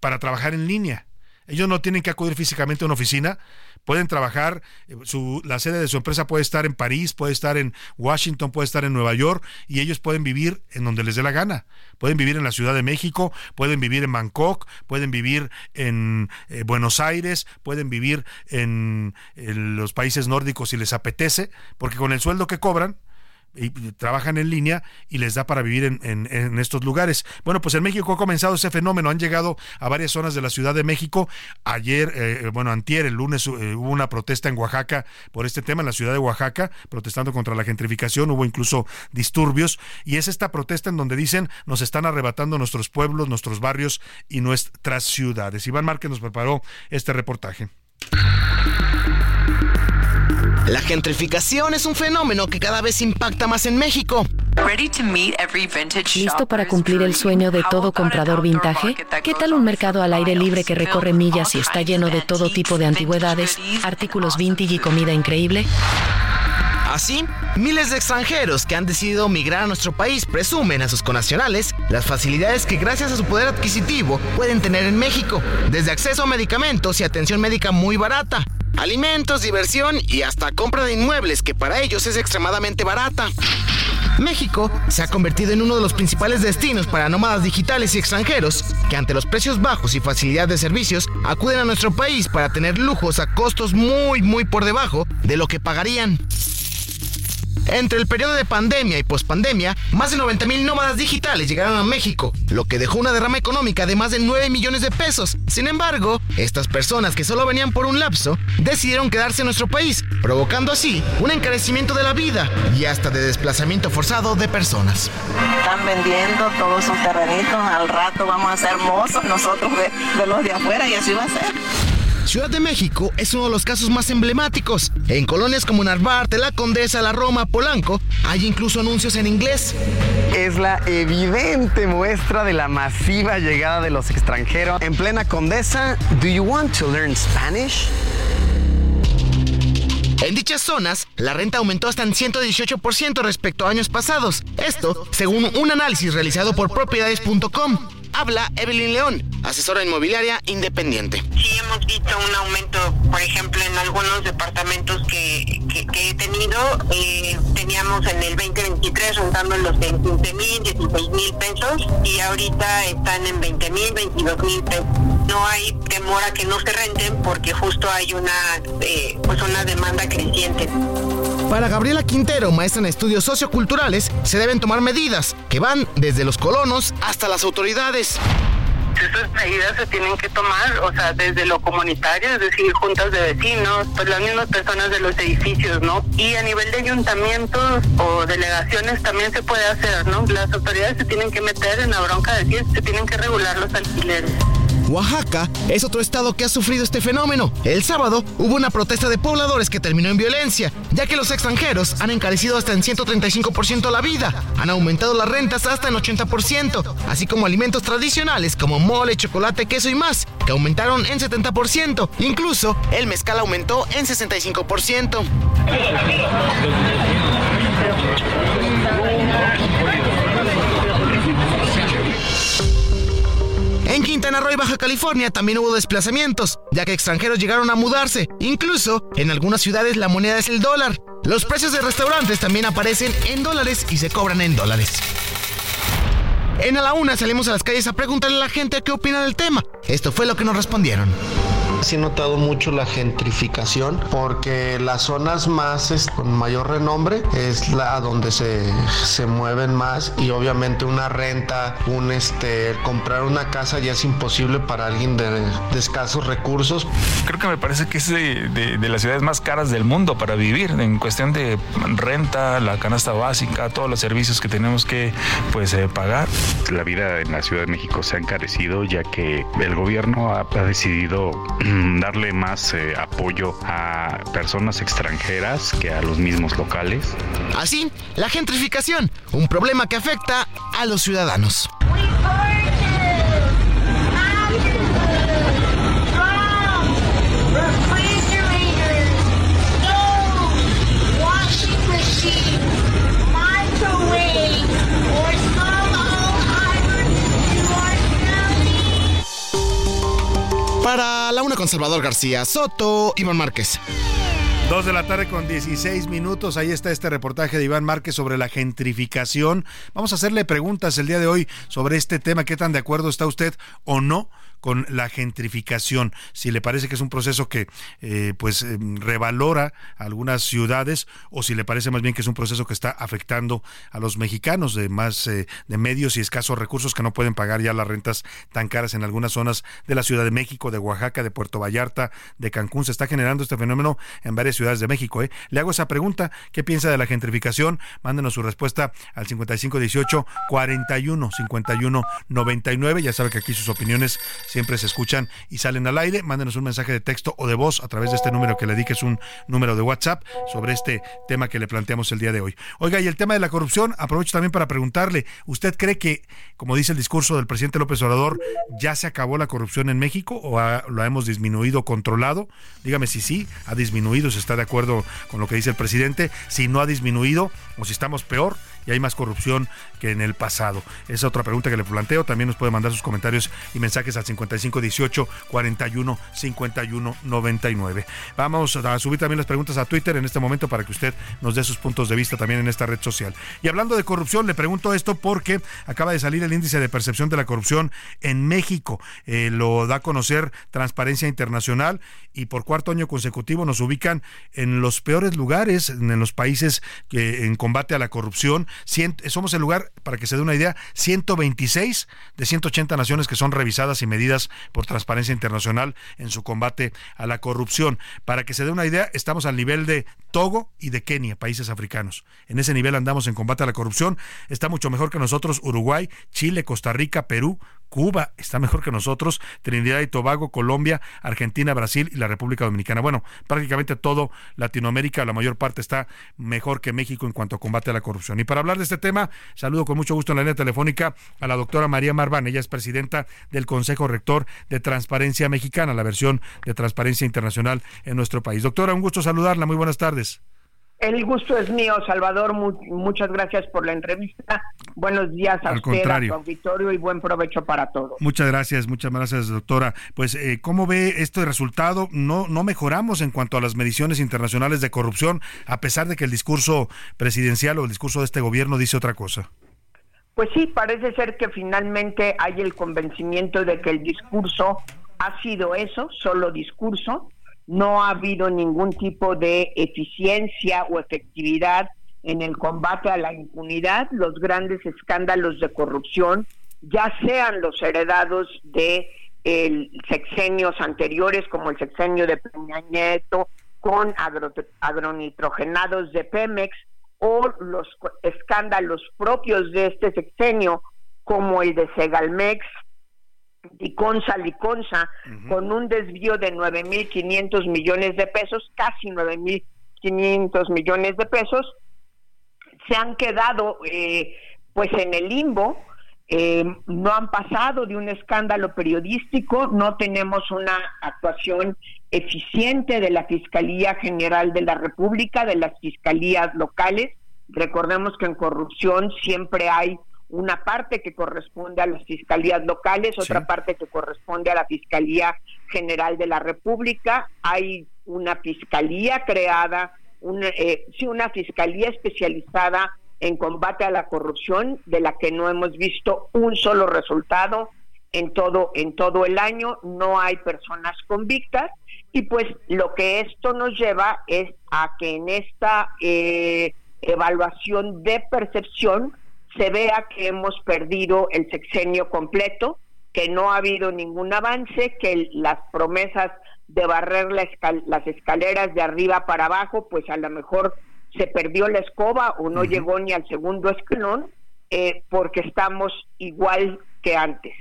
Speaker 7: para trabajar en línea. Ellos no tienen que acudir físicamente a una oficina, pueden trabajar, eh, su, la sede de su empresa puede estar en París, puede estar en Washington, puede estar en Nueva York y ellos pueden vivir en donde les dé la gana. Pueden vivir en la Ciudad de México, pueden vivir en Bangkok, pueden vivir en eh, Buenos Aires, pueden vivir en los países nórdicos si les apetece, porque con el sueldo que cobran, trabajan en línea y les da para vivir en, estos lugares. Bueno, pues en México ha comenzado ese fenómeno, han llegado a varias zonas de la Ciudad de México. Ayer, eh, bueno, antier, el lunes eh, hubo una protesta en Oaxaca por este tema, en la ciudad de Oaxaca, protestando contra la gentrificación, hubo incluso disturbios, y es esta protesta en donde dicen nos están arrebatando nuestros pueblos, nuestros barrios y nuestras ciudades. Iván Márquez nos preparó este reportaje.
Speaker 22: La gentrificación es un fenómeno que cada vez impacta más en México.
Speaker 23: ¿Listo para cumplir el sueño de todo comprador vintage? ¿Qué tal un mercado al aire libre que recorre millas y está lleno de todo tipo de antigüedades, artículos vintage y comida increíble?
Speaker 22: Así, miles de extranjeros que han decidido migrar a nuestro país presumen a sus connacionales las facilidades que gracias a su poder adquisitivo pueden tener en México, desde acceso a medicamentos y atención médica muy barata, alimentos, diversión y hasta compra de inmuebles que para ellos es extremadamente barata. México se ha convertido en uno de los principales destinos para nómadas digitales y extranjeros que ante los precios bajos y facilidad de servicios acuden a nuestro país para tener lujos a costos muy muy por debajo de lo que pagarían. Entre el periodo de pandemia y pospandemia, más de 90 mil nómadas digitales llegaron a México, lo que dejó una derrama económica de más de 9 millones de pesos. Sin embargo, estas personas que solo venían por un lapso decidieron quedarse en nuestro país, provocando así un encarecimiento de la vida y hasta de desplazamiento forzado de personas.
Speaker 24: Están vendiendo todos sus terrenitos, al rato vamos a ser mozos nosotros de, de los de afuera y así va a ser.
Speaker 22: Ciudad de México es uno de los casos más emblemáticos. En colonias como Narvarte, La Condesa, La Roma, Polanco, hay incluso anuncios en inglés.
Speaker 25: Es la evidente muestra de la masiva llegada de los extranjeros. En plena Condesa, ¿Do you want to learn Spanish?
Speaker 22: En dichas zonas, la renta aumentó hasta en 118% respecto a años pasados. Esto, según un análisis realizado por propiedades.com habla Evelyn León, asesora inmobiliaria independiente.
Speaker 26: Sí, hemos visto un aumento, por ejemplo, en algunos departamentos que, he tenido. Eh, teníamos en el 2023 rentando los de 15 mil, 16 mil pesos y ahorita están en 20 mil, 22 mil pesos. No hay temor a que no se renten porque justo hay una, eh, pues una demanda creciente.
Speaker 22: Para Gabriela Quintero, maestra en estudios socioculturales, se deben tomar medidas que van desde los colonos hasta las autoridades.
Speaker 26: Estas medidas se tienen que tomar, o sea, desde lo comunitario, es decir, juntas de vecinos, pues las mismas personas de los edificios, ¿no? Y a nivel de ayuntamientos o delegaciones también se puede hacer, ¿no? Las autoridades se tienen que meter en la bronca de decir, se tienen que regular los alquileres.
Speaker 22: Oaxaca es otro estado que ha sufrido este fenómeno. El sábado hubo una protesta de pobladores que terminó en violencia, ya que los extranjeros han encarecido hasta en 135% la vida, han aumentado las rentas hasta en 80%, así como alimentos tradicionales como mole, chocolate, queso y más, que aumentaron en 70%. Incluso el mezcal aumentó en 65%. En Quintana Roo y Baja California también hubo desplazamientos, ya que extranjeros llegaron a mudarse. Incluso, en algunas ciudades la moneda es el dólar. Los precios de restaurantes también aparecen en dólares y se cobran en dólares. En A la Una salimos a las calles a preguntarle a la gente qué opina del tema. Esto fue lo que nos respondieron.
Speaker 27: Sí he notado mucho la gentrificación porque las zonas más con mayor renombre es la donde se, se mueven más y obviamente una renta, un este, comprar una casa ya es imposible para alguien de, de escasos recursos.
Speaker 28: Creo que me parece que es de, de, las ciudades más caras del mundo para vivir en cuestión de renta, la canasta básica, todos los servicios que tenemos que pues eh, pagar.
Speaker 29: La vida en la Ciudad de México se ha encarecido ya que el gobierno ha, ha decidido mm, darle más eh, apoyo a personas extranjeras que a los mismos locales.
Speaker 22: Así, la gentrificación, un problema que afecta a los ciudadanos. Para la una con Salvador García Soto, Iván Márquez.
Speaker 7: Dos de la tarde con 16 minutos. Ahí está este reportaje de Iván Márquez sobre la gentrificación. Vamos a hacerle preguntas el día de hoy sobre este tema. ¿Qué tan de acuerdo está usted o no con la gentrificación. Si le parece que es un proceso que eh, pues eh, revalora algunas ciudades o si le parece más bien que es un proceso que está afectando a los mexicanos de más eh, de medios y escasos recursos que no pueden pagar ya las rentas tan caras en algunas zonas de la Ciudad de México, de Oaxaca, de Puerto Vallarta, de Cancún. Se está generando este fenómeno en varias ciudades de México. Le hago esa pregunta. ¿Qué piensa de la gentrificación? Mándenos su respuesta al 5518 41 51 99. Ya sabe que aquí sus opiniones siempre se escuchan y salen al aire. Mándenos un mensaje de texto o de voz a través de este número que le di, que es un número de WhatsApp, sobre este tema que le planteamos el día de hoy. Oiga, y el tema de la corrupción, aprovecho también para preguntarle, ¿usted cree que, como dice el discurso del presidente López Obrador, ya se acabó la corrupción en México o lo hemos disminuido, controlado? Dígame si sí, ha disminuido, si está de acuerdo con lo que dice el presidente, si no ha disminuido o si estamos peor y hay más corrupción que en el pasado. Esa es otra pregunta que le planteo. También nos puede mandar sus comentarios y mensajes al 5518 41 51 99. Vamos a subir también las preguntas a Twitter en este momento para que usted nos dé sus puntos de vista también en esta red social. Y hablando de corrupción, le pregunto esto porque acaba de salir el índice de percepción de la corrupción en México. Eh, lo da a conocer Transparencia Internacional y por cuarto año consecutivo nos ubican en los peores lugares en los países que en combate a la corrupción somos el lugar, para que se dé una idea, 126 de 180 naciones que son revisadas y medidas por Transparencia Internacional en su combate a la corrupción. Para que se dé una idea, estamos al nivel de Togo y de Kenia, países africanos. En ese nivel andamos en combate a la corrupción. Está mucho mejor que nosotros Uruguay, Chile, Costa Rica, Perú, Cuba está mejor que nosotros, Trinidad y Tobago, Colombia, Argentina, Brasil y la República Dominicana. Bueno, prácticamente todo Latinoamérica, la mayor parte está mejor que México en cuanto a combate a la corrupción. Y para hablar de este tema, saludo con mucho gusto en la línea telefónica a la doctora María Marván. Ella es presidenta del Consejo Rector de Transparencia Mexicana, la versión de Transparencia Internacional en nuestro país. Doctora, un gusto saludarla. Muy buenas tardes.
Speaker 30: El gusto es mío, Salvador. muchas gracias por la entrevista. Buenos días a usted, a su auditorio y buen provecho para todos.
Speaker 7: Muchas gracias, muchas gracias, doctora. Pues, eh, ¿cómo ve este resultado? No, no mejoramos en cuanto a las mediciones internacionales de corrupción, a pesar de que el discurso presidencial o el discurso de este gobierno dice otra cosa.
Speaker 30: Pues sí, parece ser que finalmente hay el convencimiento de que el discurso ha sido eso, solo discurso, no ha habido ningún tipo de eficiencia o efectividad en el combate a la impunidad, los grandes escándalos de corrupción, ya sean los heredados de sexenios anteriores, como el sexenio de Peña Nieto, con agronitrogenados de Pemex, o los escándalos propios de este sexenio, como el de Segalmex, Liconza, Liconza, con un desvío de 9.500 millones de pesos, casi 9.500 millones de pesos, se han quedado eh, pues en el limbo, eh, no han pasado de un escándalo periodístico, no tenemos una actuación eficiente de la Fiscalía General de la República, de las fiscalías locales. Recordemos que en corrupción siempre hay una parte que corresponde a las fiscalías locales, otra parte que corresponde a la Fiscalía General de la República. Hay una fiscalía creada, una, eh, sí, una fiscalía especializada en combate a la corrupción, de la que no hemos visto un solo resultado. en todo, en todo el año, no hay personas convictas y pues lo que esto nos lleva es a que en esta eh, evaluación de percepción se vea que hemos perdido el sexenio completo, que no ha habido ningún avance, que las promesas de barrer las escaleras de arriba para abajo, pues a lo mejor se perdió la escoba o no llegó ni al segundo escalón, eh, porque estamos igual que antes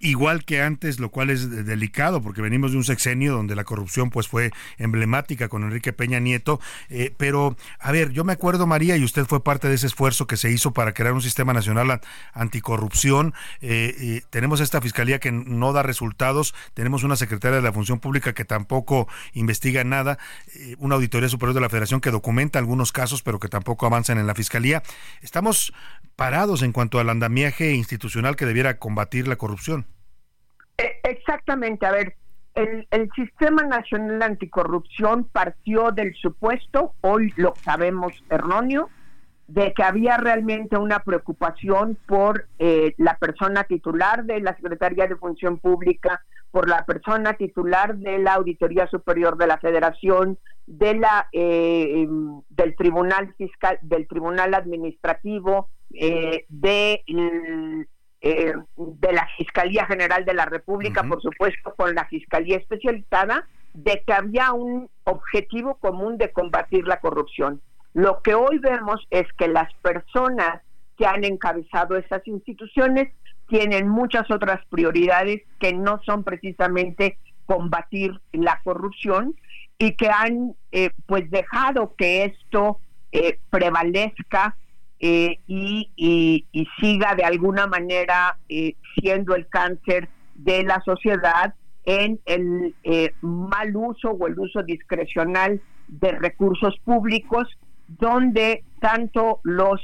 Speaker 7: igual que antes, lo cual es delicado porque venimos de un sexenio donde la corrupción pues fue emblemática con Enrique Peña Nieto, eh, pero a ver, yo me acuerdo María y usted fue parte de ese esfuerzo que se hizo para crear un sistema nacional anticorrupción, eh, tenemos esta fiscalía que no da resultados, tenemos una secretaria de la Función Pública que tampoco investiga nada, eh, una auditoría superior de la Federación que documenta algunos casos pero que tampoco avanzan en la fiscalía, estamos parados en cuanto al andamiaje institucional que debiera combatir la corrupción.
Speaker 30: Eh, exactamente, a ver, el, el, Sistema Nacional Anticorrupción partió del supuesto, hoy lo sabemos erróneo, de que había realmente una preocupación por eh, la persona titular de la Secretaría de Función Pública, por la persona titular de la Auditoría Superior de la Federación, de la eh, em, del Tribunal Fiscal, del Tribunal Administrativo, eh, de eh, de la Fiscalía General de la República, por supuesto, con la Fiscalía Especializada, de que había un objetivo común de combatir la corrupción. Lo que hoy vemos es que las personas que han encabezado esas instituciones tienen muchas otras prioridades que no son precisamente combatir la corrupción y que han eh, pues dejado que esto eh, prevalezca eh, y, siga de alguna manera eh, siendo el cáncer de la sociedad en el eh, mal uso o el uso discrecional de recursos públicos, donde tanto los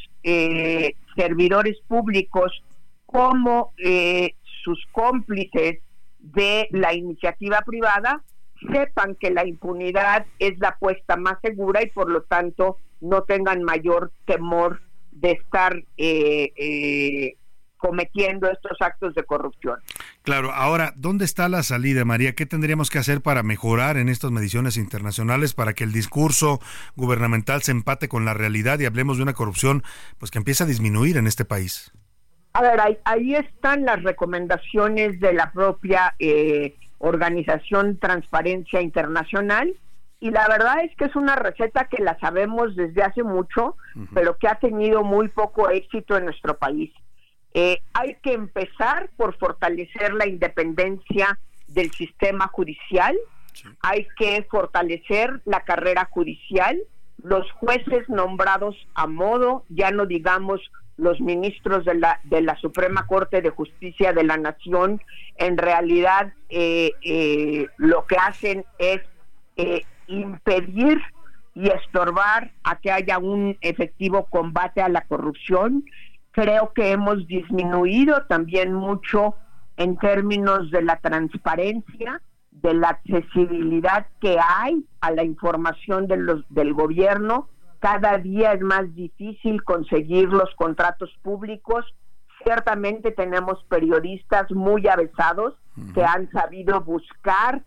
Speaker 30: servidores públicos como sus cómplices de la iniciativa privada sepan que la impunidad es la apuesta más segura y por lo tanto no tengan mayor temor de estar eh, eh, cometiendo estos actos de corrupción.
Speaker 7: Claro, ahora, ¿dónde está la salida, María? ¿Qué tendríamos que hacer para mejorar en estas mediciones internacionales para que el discurso gubernamental se empate con la realidad y hablemos de una corrupción pues que empieza a disminuir en este país?
Speaker 30: A ver, ahí, están las recomendaciones de la propia eh, organización Transparencia Internacional y la verdad es que es una receta que la sabemos desde hace mucho, pero que ha tenido muy poco éxito en nuestro país. Eh, hay que empezar por fortalecer la independencia del sistema judicial, hay que fortalecer la carrera judicial, los jueces nombrados a modo, ya no digamos los ministros de la, de la Suprema Corte de Justicia de la Nación, en realidad eh, eh, lo que hacen es impedir y estorbar a que haya un efectivo combate a la corrupción. Creo que hemos disminuido también mucho en términos de la transparencia, de la accesibilidad que hay a la información de los, del gobierno. Cada día es más difícil conseguir los contratos públicos. Ciertamente tenemos periodistas muy avesados que han sabido buscar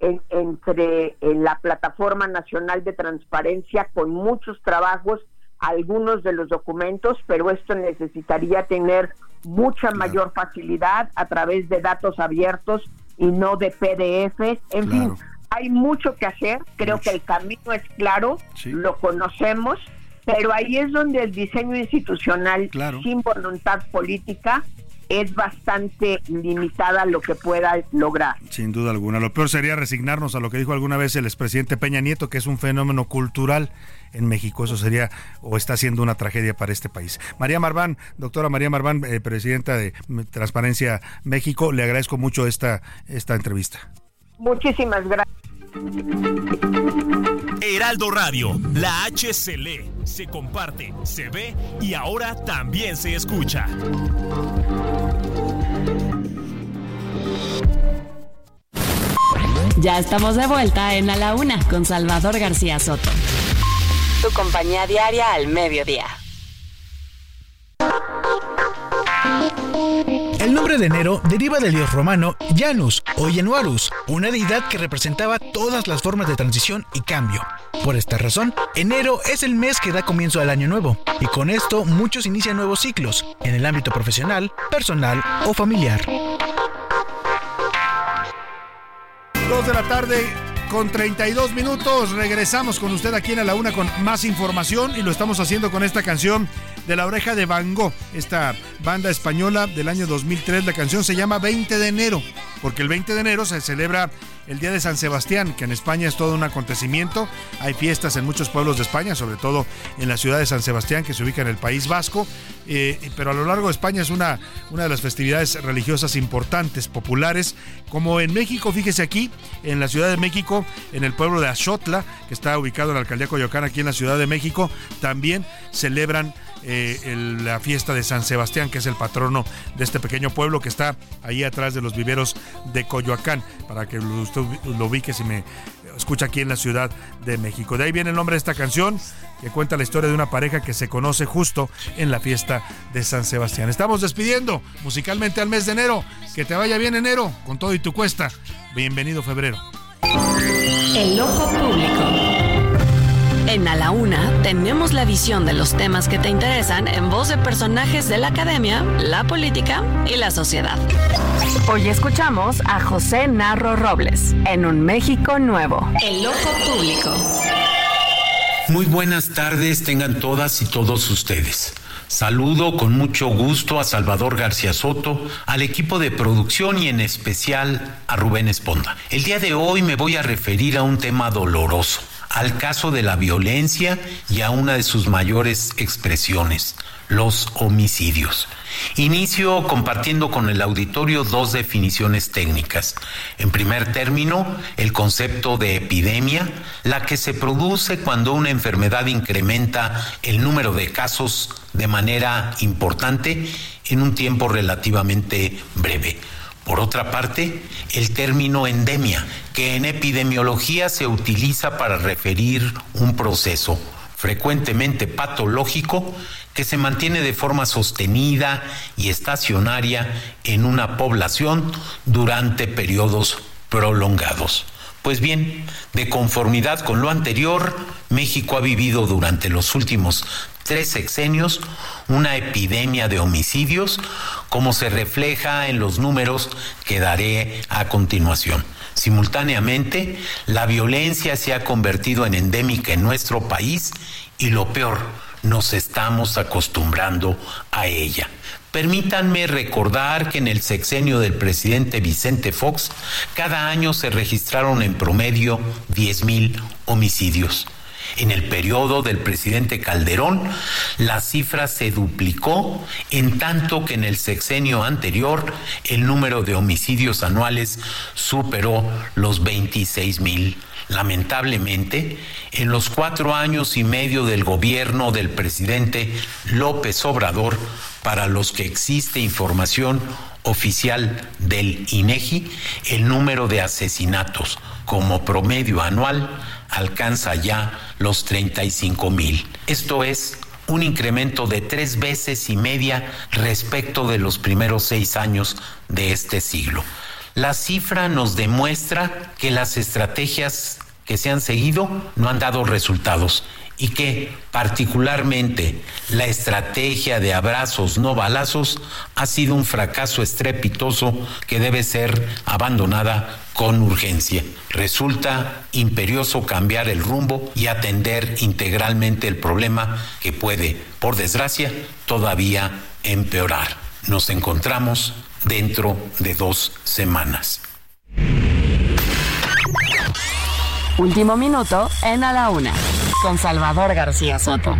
Speaker 30: entre en la Plataforma Nacional de Transparencia con muchos trabajos, algunos de los documentos, pero esto necesitaría tener mucha mayor facilidad a través de datos abiertos y no de PDF. En fin, hay mucho que hacer, creo que el camino es claro, lo conocemos, pero ahí es donde el diseño institucional sin voluntad política es bastante limitada lo que pueda lograr.
Speaker 7: Sin duda alguna. Lo peor sería resignarnos a lo que dijo alguna vez el expresidente Peña Nieto, que es un fenómeno cultural en México. Eso sería o está siendo una tragedia para este país. María Marván, doctora María Marván, eh, presidenta de Transparencia México, le agradezco mucho esta, esta entrevista.
Speaker 30: Muchísimas gracias.
Speaker 31: Heraldo Radio, la H se lee, se comparte, se ve y ahora también se escucha.
Speaker 13: Ya estamos de vuelta en A la Una con Salvador García Soto. Tu compañía diaria al mediodía.
Speaker 15: El nombre de enero deriva del dios romano Janus o Januarus, una deidad que representaba todas las formas de transición y cambio. Por esta razón, enero es el mes que da comienzo al año nuevo, y con esto muchos inician nuevos ciclos, en el ámbito profesional, personal o familiar.
Speaker 7: Dos de la tarde con 32 minutos. Regresamos con usted aquí en A la Una con más información y lo estamos haciendo con esta canción de La Oreja de Van Gogh, esta banda española del año 2003. La canción se llama 20 de enero, porque el 20 de enero se celebra el Día de San Sebastián, que en España es todo un acontecimiento. Hay fiestas en muchos pueblos de España, sobre todo en la ciudad de San Sebastián, que se ubica en el País Vasco. Eh, pero a lo largo de España es una, una de las festividades religiosas importantes, populares. Como en México, fíjese aquí, en la Ciudad de México, en el pueblo de Axotla, que está ubicado en la alcaldía Coyoacán, aquí en la Ciudad de México, también celebran eh, la fiesta de San Sebastián, que es el patrono de este pequeño pueblo que está ahí atrás de los viveros de Coyoacán, para que usted lo ubique si me escucha aquí en la Ciudad de México. De ahí viene el nombre de esta canción, que cuenta la historia de una pareja que se conoce justo en la fiesta de San Sebastián. Estamos despidiendo musicalmente al mes de enero. Que te vaya bien enero, con todo y tu cuesta. Bienvenido febrero.
Speaker 13: El ojo público. En A la Una tenemos la visión de los temas que te interesan en voz de personajes de la academia, la política y la sociedad. Hoy escuchamos a José Narro Robles en Un México Nuevo. El ojo público.
Speaker 32: Muy buenas tardes tengan todas y todos ustedes. Saludo con mucho gusto a Salvador García Soto, al equipo de producción y en especial a Rubén Esponda. El día de hoy me voy a referir a un tema doloroso al caso de la violencia y a una de sus mayores expresiones, los homicidios. Inicio compartiendo con el auditorio dos definiciones técnicas. En primer término, el concepto de epidemia, la que se produce cuando una enfermedad incrementa el número de casos de manera importante en un tiempo relativamente breve. Por otra parte, el término endemia, que en epidemiología se utiliza para referir un proceso frecuentemente patológico que se mantiene de forma sostenida y estacionaria en una población durante periodos prolongados. Pues bien, de conformidad con lo anterior, México ha vivido durante los últimos tres sexenios una epidemia de homicidios, como se refleja en los números que daré a continuación. Simultáneamente, la violencia se ha convertido en endémica en nuestro país y lo peor, nos estamos acostumbrando a ella. Permítanme recordar que en el sexenio del presidente Vicente Fox, cada año se registraron en promedio 10.000 homicidios. En el periodo del presidente Calderón, la cifra se duplicó, en tanto que en el sexenio anterior el número de homicidios anuales superó los 26 mil. Lamentablemente, en los cuatro años y medio del gobierno del presidente López Obrador, para los que existe información oficial del INEGI, el número de asesinatos como promedio anual alcanza ya los 35 mil. Esto es un incremento de tres veces y media respecto de los primeros seis años de este siglo. La cifra nos demuestra que las estrategias que se han seguido no han dado resultados y que particularmente la estrategia de abrazos no balazos ha sido un fracaso estrepitoso que debe ser abandonada con urgencia. Resulta imperioso cambiar el rumbo y atender integralmente el problema que puede, por desgracia, todavía empeorar. Nos encontramos dentro de dos semanas.
Speaker 13: Último minuto en A la Una, con Salvador García Soto.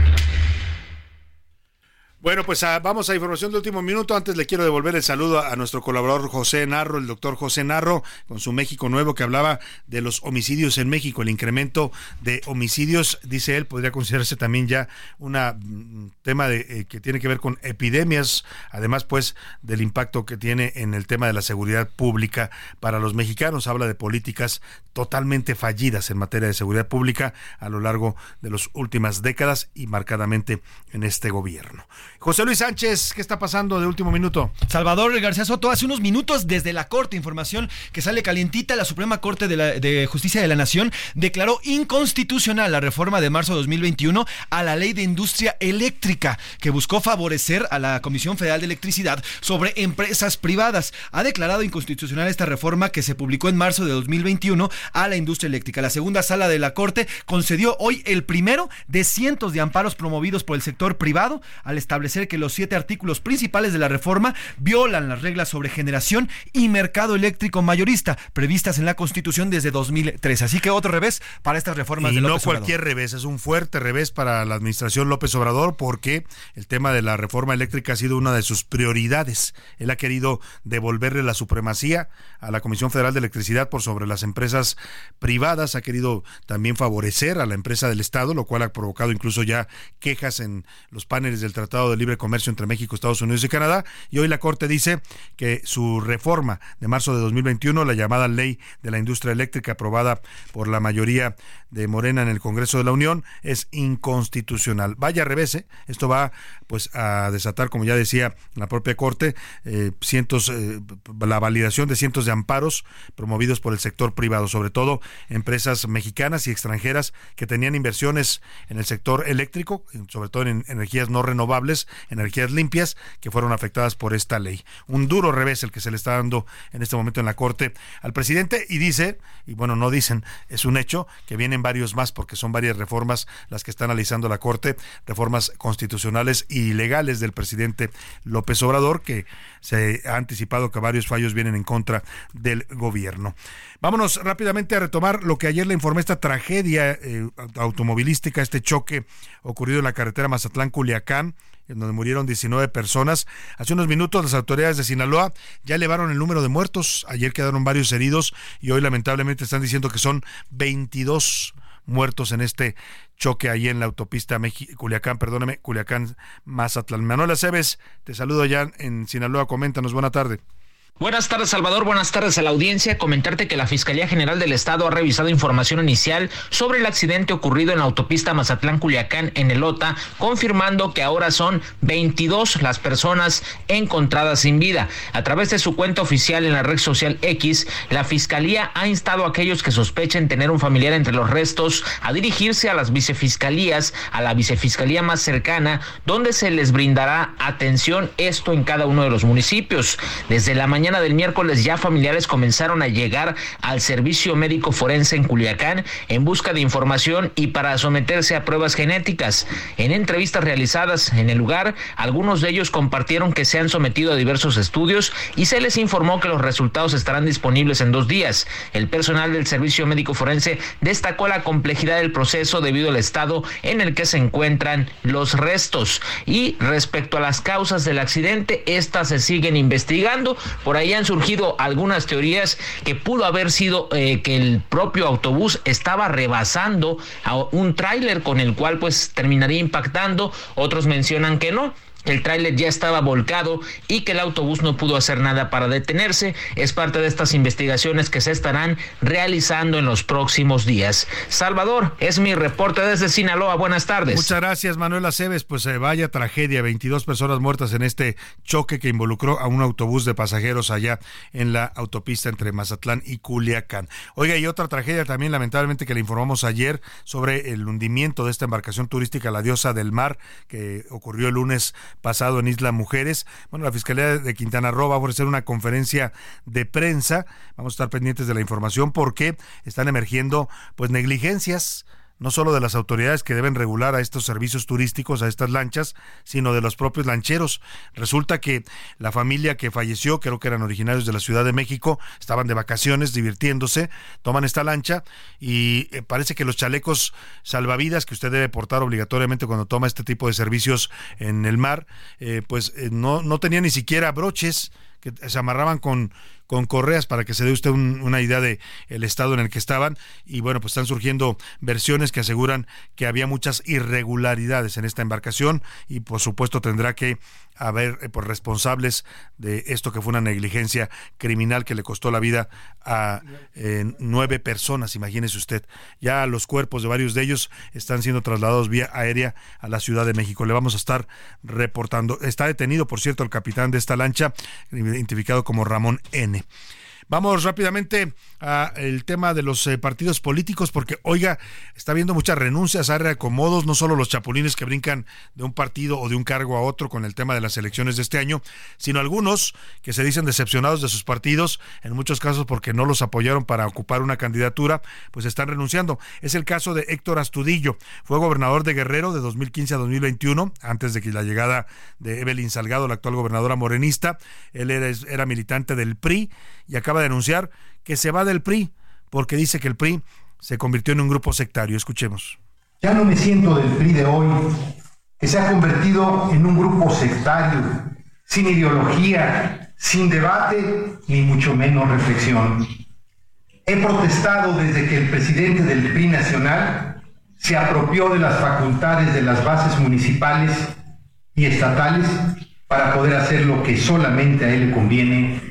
Speaker 7: Bueno, pues ah, vamos a información de último minuto. Antes le quiero devolver el saludo a, nuestro colaborador José Narro, el doctor José Narro, con su México Nuevo, que hablaba de los homicidios en México. El incremento de homicidios, dice él, podría considerarse también ya un mm, tema de, eh, que tiene que ver con epidemias, además pues del impacto que tiene en el tema de la seguridad pública para los mexicanos. Habla de políticas totalmente fallidas en materia de seguridad pública a lo largo de las últimas décadas y marcadamente en este gobierno. José Luis Sánchez, ¿qué está pasando de último minuto?
Speaker 12: Salvador García Soto, hace unos minutos desde la Corte, información que sale calientita, la Suprema Corte de, Justicia de la Nación declaró inconstitucional la reforma de marzo de 2021 a la ley de industria eléctrica, que buscó favorecer a la Comisión Federal de Electricidad sobre empresas privadas. Ha declarado inconstitucional esta reforma que se publicó en marzo de 2021 a la industria eléctrica. La segunda sala de la Corte concedió hoy el primero de cientos de amparos promovidos por el sector privado al establecer que los siete artículos principales de la reforma violan las reglas sobre generación y mercado eléctrico mayorista previstas en la Constitución desde 2003. Así que otro revés para estas reformas
Speaker 7: y
Speaker 12: de
Speaker 7: López no cualquier revés, es un fuerte revés para la administración López Obrador porque el tema de la reforma eléctrica ha sido una de sus prioridades. Él ha querido devolverle la supremacía a la Comisión Federal de Electricidad por sobre las empresas privadas, ha querido también favorecer a la empresa del Estado, lo cual ha provocado incluso ya quejas en los paneles del Tratado de Libre Comercio entre México, Estados Unidos y Canadá. Y hoy la Corte dice que su reforma de marzo de 2021, la llamada Ley de la Industria Eléctrica, aprobada por la mayoría de Morena en el Congreso de la Unión, es inconstitucional. Vaya revés, ¿eh? esto va pues a desatar, como ya decía la propia Corte, eh, cientos, eh, la validación de cientos de amparos promovidos por el sector privado, sobre todo empresas mexicanas y extranjeras que tenían inversiones en el sector eléctrico, sobre todo en energías no renovables, energías limpias, que fueron afectadas por esta ley. Un duro revés el que se le está dando en este momento en la Corte al presidente y dice, y bueno, no dicen, es un hecho, que vienen varios más porque son varias reformas las que está analizando la Corte, reformas constitucionales y legales del presidente López Obrador, que se ha anticipado que varios fallos vienen en contra del gobierno. Vámonos rápidamente a retomar lo que ayer le informé, esta tragedia eh, automovilística, este choque ocurrido en la carretera Mazatlán-Culiacán en donde murieron 19 personas. Hace unos minutos las autoridades de Sinaloa ya elevaron el número de muertos. Ayer quedaron varios heridos y hoy lamentablemente están diciendo que son 22 muertos en este choque ahí en la autopista Culiacán, perdóname, Culiacán, Mazatlán. Manuela Cebes, te saludo allá en Sinaloa. Coméntanos, buena tarde.
Speaker 33: Buenas tardes, Salvador. Buenas tardes a la audiencia. Comentarte que la Fiscalía General del Estado ha revisado información inicial sobre el accidente ocurrido en la autopista Mazatlán-Culiacán en Elota, confirmando que ahora son 22 las personas encontradas sin vida. A través de su cuenta oficial en la red social X, la Fiscalía ha instado a aquellos que sospechen tener un familiar entre los restos a dirigirse a las vicefiscalías, a la vicefiscalía más cercana, donde se les brindará atención, esto en cada uno de los municipios. Desde la mañana del miércoles ya familiares comenzaron a llegar al servicio médico forense en Culiacán en busca de información y para someterse a pruebas genéticas. En entrevistas realizadas en el lugar, algunos de ellos compartieron que se han sometido a diversos estudios y se les informó que los resultados estarán disponibles en dos días. El personal del servicio médico forense destacó la complejidad del proceso debido al estado en el que se encuentran los restos. Y respecto a las causas del accidente, estas se siguen investigando. Por ahí han surgido algunas teorías que pudo haber sido eh, que el propio autobús estaba rebasando a un tráiler con el cual pues terminaría impactando. Otros mencionan que no el tráiler ya estaba volcado y que el autobús no pudo hacer nada para detenerse. Es parte de estas investigaciones que se estarán realizando en los próximos días. Salvador, es mi reporte desde Sinaloa. Buenas tardes.
Speaker 7: Muchas gracias, Manuel Aceves. Pues eh, vaya tragedia, 22 personas muertas en este choque que involucró a un autobús de pasajeros allá en la autopista entre Mazatlán y Culiacán. Oiga, y otra tragedia también, lamentablemente, que le informamos ayer sobre el hundimiento de esta embarcación turística, la Diosa del Mar, que ocurrió el lunes pasado en Isla Mujeres. Bueno, la Fiscalía de Quintana Roo va a ofrecer una conferencia de prensa. Vamos a estar pendientes de la información porque están emergiendo pues negligencias no solo de las autoridades que deben regular a estos servicios turísticos, a estas lanchas, sino de los propios lancheros. Resulta que la familia que falleció, creo que eran originarios de la Ciudad de México, estaban de vacaciones, divirtiéndose, toman esta lancha y eh, parece que los chalecos salvavidas que usted debe portar obligatoriamente cuando toma este tipo de servicios en el mar, eh, pues eh, no, no tenían ni siquiera broches que se amarraban con, con correas para que se dé usted una idea de el estado en el que estaban y bueno pues están surgiendo versiones que aseguran que había muchas irregularidades en esta embarcación y por supuesto tendrá que haber eh, por responsables de esto que fue una negligencia criminal que le costó la vida a eh, nueve personas, imagínese usted. Ya los cuerpos de varios de ellos están siendo trasladados vía aérea a la Ciudad de México. Le vamos a estar reportando. Está detenido, por cierto, el capitán de esta lancha, identificado como Ramón N. anni. Vamos rápidamente al tema de los eh, partidos políticos, porque, oiga, está habiendo muchas renuncias, hay reacomodos, no solo los chapulines que brincan de un partido o de un cargo a otro con el tema de las elecciones de este año, sino algunos que se dicen decepcionados de sus partidos, en muchos casos porque no los apoyaron para ocupar una candidatura, pues están renunciando. Es el caso de Héctor Astudillo, fue gobernador de Guerrero de 2015 a 2021, antes de que la llegada de Evelyn Salgado, la actual gobernadora morenista, él era, era militante del PRI y acaba de anunciar que se va del PRI porque dice que el PRI se convirtió en un grupo sectario. Escuchemos.
Speaker 34: Ya no me siento del PRI de hoy, que se ha convertido en un grupo sectario, sin ideología, sin debate, ni mucho menos reflexión. He protestado desde que el presidente del PRI nacional se apropió de las facultades de las bases municipales y estatales para poder hacer lo que solamente a él le conviene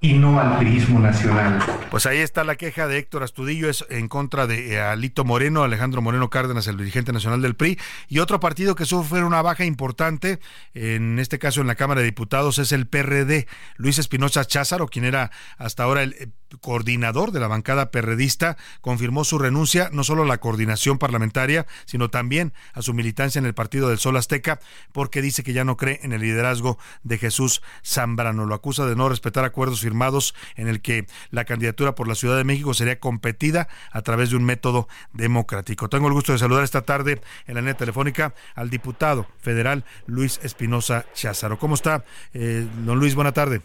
Speaker 34: y no al turismo nacional.
Speaker 7: Pues ahí está la queja de Héctor Astudillo, es en contra de eh, Alito Moreno, Alejandro Moreno Cárdenas, el dirigente nacional del PRI, y otro partido que sufre una baja importante, en este caso en la Cámara de Diputados, es el PRD. Luis Espinosa Cházaro, quien era hasta ahora el eh, coordinador de la bancada perredista, confirmó su renuncia no solo a la coordinación parlamentaria, sino también a su militancia en el Partido del Sol Azteca, porque dice que ya no cree en el liderazgo de Jesús Zambrano. Lo acusa de no respetar acuerdos firmados en el que la candidatura por la Ciudad de México sería competida a través de un método democrático. Tengo el gusto de saludar esta tarde en la línea telefónica al diputado federal Luis Espinosa Cházaro. ¿Cómo está, eh, don Luis? Buena tarde.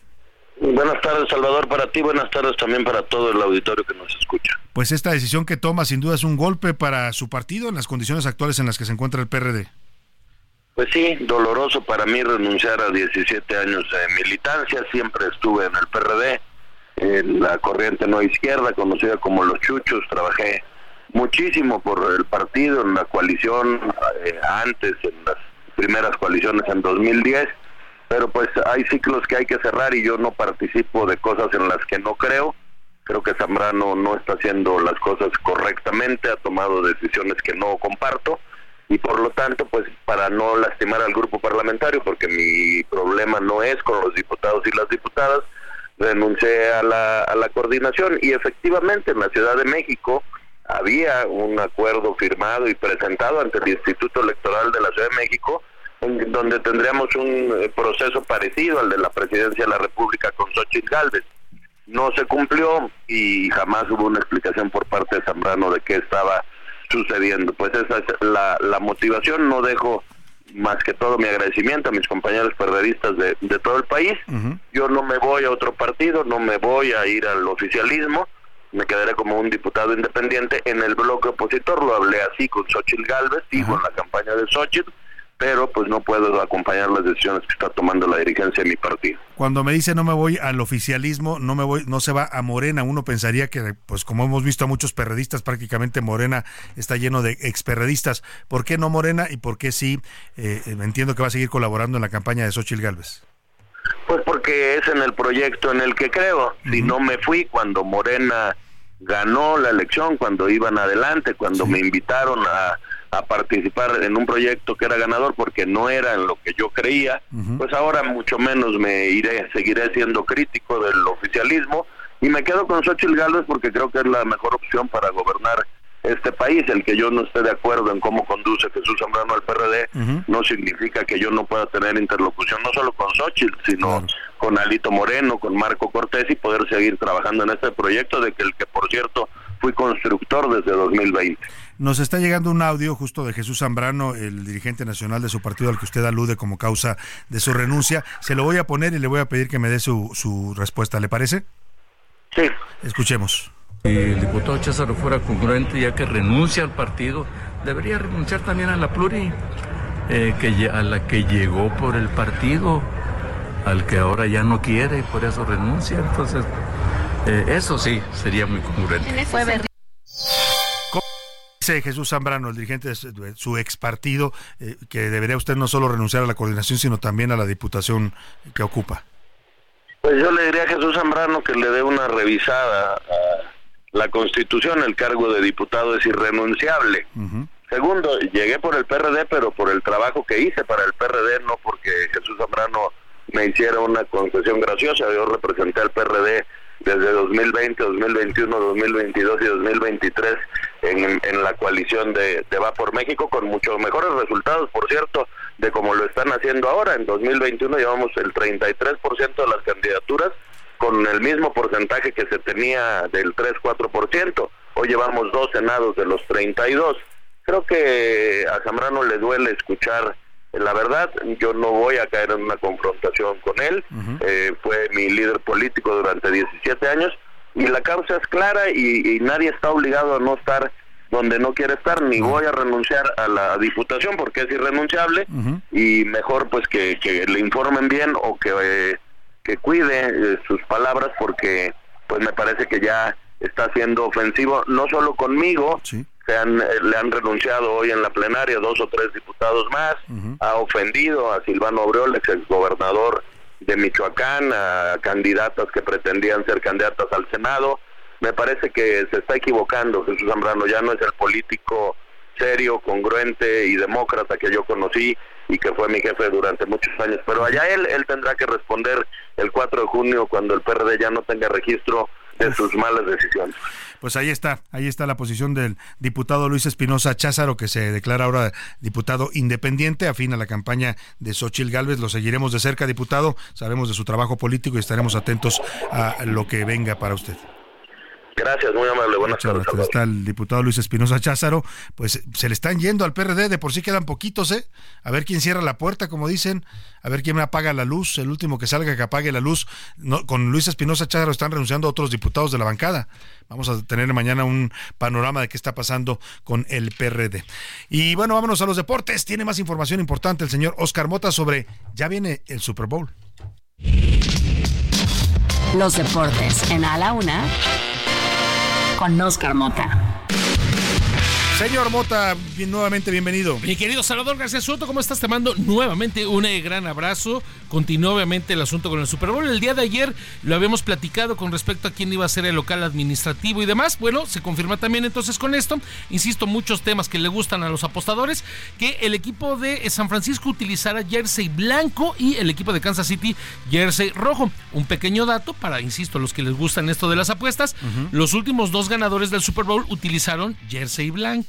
Speaker 35: Buenas tardes, Salvador, para ti, buenas tardes también para todo el auditorio que nos escucha.
Speaker 7: Pues esta decisión que toma sin duda es un golpe para su partido en las condiciones actuales en las que se encuentra el PRD.
Speaker 35: Pues sí, doloroso para mí renunciar a 17 años de militancia, siempre estuve en el PRD, en la corriente no izquierda, conocida como los chuchos, trabajé muchísimo por el partido, en la coalición, eh, antes, en las primeras coaliciones en 2010 pero pues hay ciclos que hay que cerrar y yo no participo de cosas en las que no creo. Creo que Zambrano no está haciendo las cosas correctamente, ha tomado decisiones que no comparto y por lo tanto, pues para no lastimar al grupo parlamentario, porque mi problema no es con los diputados y las diputadas, renuncié a la, a la coordinación y efectivamente en la Ciudad de México había un acuerdo firmado y presentado ante el Instituto Electoral de la Ciudad de México donde tendríamos un eh, proceso parecido al de la presidencia de la República con Xochitl Galvez. No se cumplió y jamás hubo una explicación por parte de Zambrano de qué estaba sucediendo. Pues esa es la, la motivación. No dejo más que todo mi agradecimiento a mis compañeros periodistas de, de todo el país. Yo no me voy a otro partido, no me voy a ir al oficialismo, me quedaré como un diputado independiente en el bloque opositor. Lo hablé así con Xochitl Galvez, y con la campaña de Xochitl pero pues no puedo acompañar las decisiones que está tomando la dirigencia de mi partido.
Speaker 7: Cuando me dice no me voy al oficialismo, no me voy, no se va a Morena, uno pensaría que pues como hemos visto a muchos perredistas, prácticamente Morena está lleno de experredistas. ¿Por qué no Morena y por qué sí? Eh, entiendo que va a seguir colaborando en la campaña de Xochitl Galvez.
Speaker 35: Pues porque es en el proyecto en el que creo. Si no me fui cuando Morena ganó la elección, cuando iban adelante, cuando me invitaron a a participar en un proyecto que era ganador porque no era en lo que yo creía, pues ahora mucho menos me iré, seguiré siendo crítico del oficialismo y me quedo con Xochitl Gálvez porque creo que es la mejor opción para gobernar este país. El que yo no esté de acuerdo en cómo conduce Jesús Zambrano al PRD no significa que yo no pueda tener interlocución no solo con Xochitl, sino con Alito Moreno, con Marco Cortés y poder seguir trabajando en este proyecto de que el que por cierto fui constructor desde 2020.
Speaker 7: Nos está llegando un audio justo de Jesús Zambrano, el dirigente nacional de su partido al que usted alude como causa de su renuncia. Se lo voy a poner y le voy a pedir que me dé su, su respuesta. ¿Le parece?
Speaker 35: Sí.
Speaker 7: Escuchemos.
Speaker 36: Si el diputado Cházaro fuera congruente ya que renuncia al partido, debería renunciar también a la pluri, eh, que, a la que llegó por el partido. al que ahora ya no quiere y por eso renuncia. Entonces, eh, eso sí sería muy congruente.
Speaker 7: Dice Jesús Zambrano, el dirigente de su ex partido, eh, que debería usted no solo renunciar a la coordinación, sino también a la diputación que ocupa.
Speaker 35: Pues yo le diría a Jesús Zambrano que le dé una revisada a la Constitución. El cargo de diputado es irrenunciable. Segundo, llegué por el PRD, pero por el trabajo que hice para el PRD, no porque Jesús Zambrano me hiciera una concesión graciosa. Yo representé al PRD desde 2020, 2021, 2022 y 2023 en, en la coalición de, de Va por México con muchos mejores resultados, por cierto, de como lo están haciendo ahora. En 2021 llevamos el 33% de las candidaturas con el mismo porcentaje que se tenía del 3-4%. Hoy llevamos dos senados de los 32. Creo que a Zambrano le duele escuchar la verdad, yo no voy a caer en una confrontación con él. Eh, fue mi líder político durante 17 años y la causa es clara y, nadie está obligado a no estar donde no quiere estar, ni voy a renunciar a la diputación porque es irrenunciable y mejor pues que, le informen bien o que, eh, que cuide eh, sus palabras porque pues me parece que ya está siendo ofensivo no solo conmigo, se han, eh, le han renunciado hoy en la plenaria dos o tres diputados más, ha ofendido a Silvano Aureoles, ex gobernador de Michoacán, a candidatas que pretendían ser candidatas al Senado. Me parece que se está equivocando Jesús Zambrano, ya no es el político serio, congruente y demócrata que yo conocí y que fue mi jefe durante muchos años. Pero allá él, él tendrá que responder el 4 de junio cuando el PRD ya no tenga registro de sus malas decisiones.
Speaker 7: Pues ahí está, ahí está la posición del diputado Luis Espinosa Cházaro, que se declara ahora diputado independiente, afín a la campaña de Xochil Gálvez. Lo seguiremos de cerca, diputado, sabemos de su trabajo político y estaremos atentos a lo que venga para usted.
Speaker 35: Gracias, muy amable. Buenas tardes.
Speaker 7: Está el diputado Luis Espinosa Cházaro. Pues se le están yendo al PRD, de por sí quedan poquitos, ¿eh? A ver quién cierra la puerta, como dicen. A ver quién me apaga la luz. El último que salga que apague la luz. No, con Luis Espinosa Cházaro están renunciando otros diputados de la bancada. Vamos a tener mañana un panorama de qué está pasando con el PRD. Y bueno, vámonos a los deportes. Tiene más información importante el señor Oscar Mota sobre. Ya viene el Super Bowl.
Speaker 13: Los deportes en A la Una con Oscar Mota.
Speaker 7: Señor Mota, nuevamente bienvenido.
Speaker 21: Mi querido Salvador García Soto, ¿cómo estás? Te mando nuevamente un eh, gran abrazo. Continúa obviamente el asunto con el Super Bowl. El día de ayer lo habíamos platicado con respecto a quién iba a ser el local administrativo y demás. Bueno, se confirma también entonces con esto. Insisto, muchos temas que le gustan a los apostadores. Que el equipo de San Francisco utilizara jersey blanco y el equipo de Kansas City jersey rojo. Un pequeño dato para, insisto, los que les gustan esto de las apuestas. Los últimos dos ganadores del Super Bowl utilizaron jersey blanco.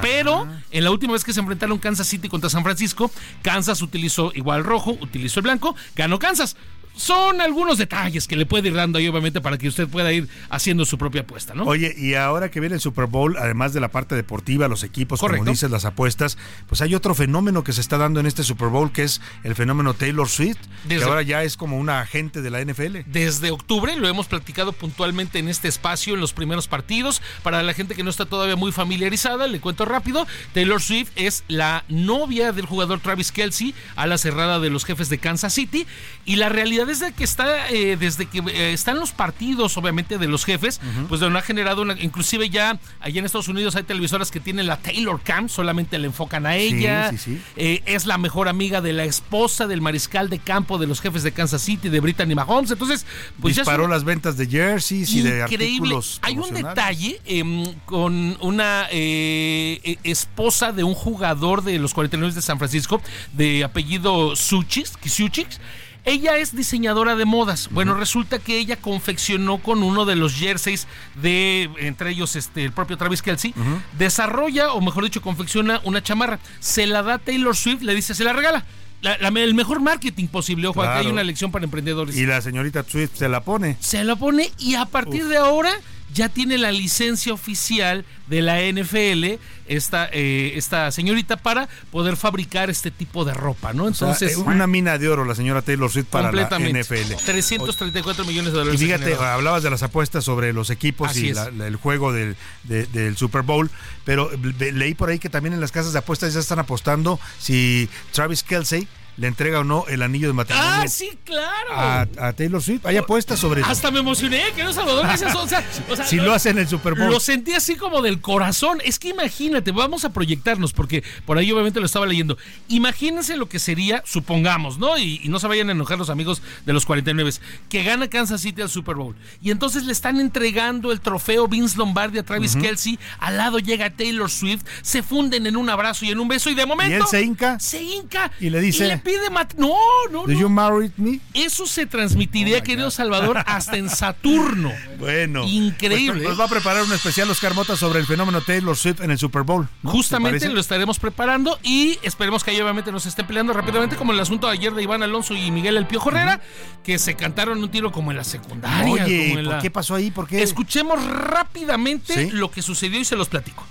Speaker 21: Pero en la última vez que se enfrentaron Kansas City contra San Francisco, Kansas utilizó igual rojo, utilizó el blanco, ganó Kansas son algunos detalles que le puede ir dando ahí, obviamente, para que usted pueda ir haciendo su propia apuesta, ¿no?
Speaker 7: Oye, y ahora que viene el Super Bowl, además de la parte deportiva, los equipos, como dices, las apuestas, pues hay otro fenómeno que se está dando en este Super Bowl, que es el fenómeno Taylor Swift, que ahora ya es como una agente de la NFL.
Speaker 21: Desde octubre lo hemos platicado puntualmente en este espacio, en los primeros partidos. Para la gente que no está todavía muy familiarizada, le cuento rápido, Taylor Swift es la novia del jugador Travis Kelsey a la cerrada de los jefes de Kansas City, y la realidad desde que está, eh, desde que eh, están los partidos, obviamente, de los jefes, pues no ha generado una, inclusive ya allá en Estados Unidos hay televisoras que tienen la Taylor Cam, solamente le enfocan a ella. Eh, es la mejor amiga de la esposa del mariscal de campo de los jefes de Kansas City, de Brittany Mahomes. Entonces,
Speaker 7: pues disparó las ventas de jerseys y de artículos.
Speaker 21: Hay un detalle em, con una e, esposa de un jugador de los 49 de San Francisco, de apellido Suchis, Suchis ella es diseñadora de modas. Bueno, resulta que ella confeccionó con uno de los jerseys de, entre ellos este, el propio Travis Kelsey, desarrolla, o mejor dicho, confecciona una chamarra. Se la da Taylor Swift, le dice, se la regala. el mejor marketing posible. Ojo, aquí hay una lección para emprendedores.
Speaker 7: Y la señorita Swift se la pone.
Speaker 21: Se la pone y a partir de ahora ya tiene la licencia oficial de la NFL, esta, eh, esta señorita, para poder fabricar este tipo de ropa, ¿no?
Speaker 7: Entonces. una mina de oro la señora Taylor Swift para la NFL.
Speaker 21: 334 millones de dólares.
Speaker 7: Y fíjate, hablabas de las apuestas sobre los equipos y el juego del, del Super Bowl, pero leí por ahí que también en las casas de apuestas ya están apostando si Travis Kelsey le entrega o no el anillo de matrimonio.
Speaker 21: Ah, sí, claro.
Speaker 7: A, Taylor Swift. Hay apuestas sobre eso.
Speaker 21: Hasta me emocioné, que no Salvador.
Speaker 7: o sea, si lo, hace en el Super Bowl.
Speaker 21: Lo sentí así como del corazón. Es que imagínate, vamos a proyectarnos, porque por ahí obviamente lo estaba leyendo. Imagínense lo que sería, supongamos, ¿no? Y, no se vayan a enojar los amigos de los 49, que gana Kansas City al Super Bowl. Y entonces le están entregando el trofeo Vince Lombardi a Travis Kelsey. Al lado llega Taylor Swift. Se funden en un abrazo y en un beso. Y de momento.
Speaker 7: Y él se hinca.
Speaker 21: Se hinca.
Speaker 7: Y le dice.
Speaker 21: Y le pide No, no,
Speaker 7: no. you marry me?
Speaker 21: Eso se transmitiría, oh querido Salvador, hasta en Saturno.
Speaker 7: Bueno.
Speaker 21: Increíble.
Speaker 7: Pues, nos va a preparar un especial Oscar Mota sobre el fenómeno Taylor Swift en el Super Bowl.
Speaker 21: Justamente lo estaremos preparando y esperemos que ahí obviamente nos estén peleando rápidamente, como el asunto de ayer de Iván Alonso y Miguel El Piojo Herrera, que se cantaron un tiro como en la secundaria.
Speaker 7: Oye, ¿por qué pasó ahí? ¿Por qué?
Speaker 21: Escuchemos rápidamente lo que sucedió y se los platico.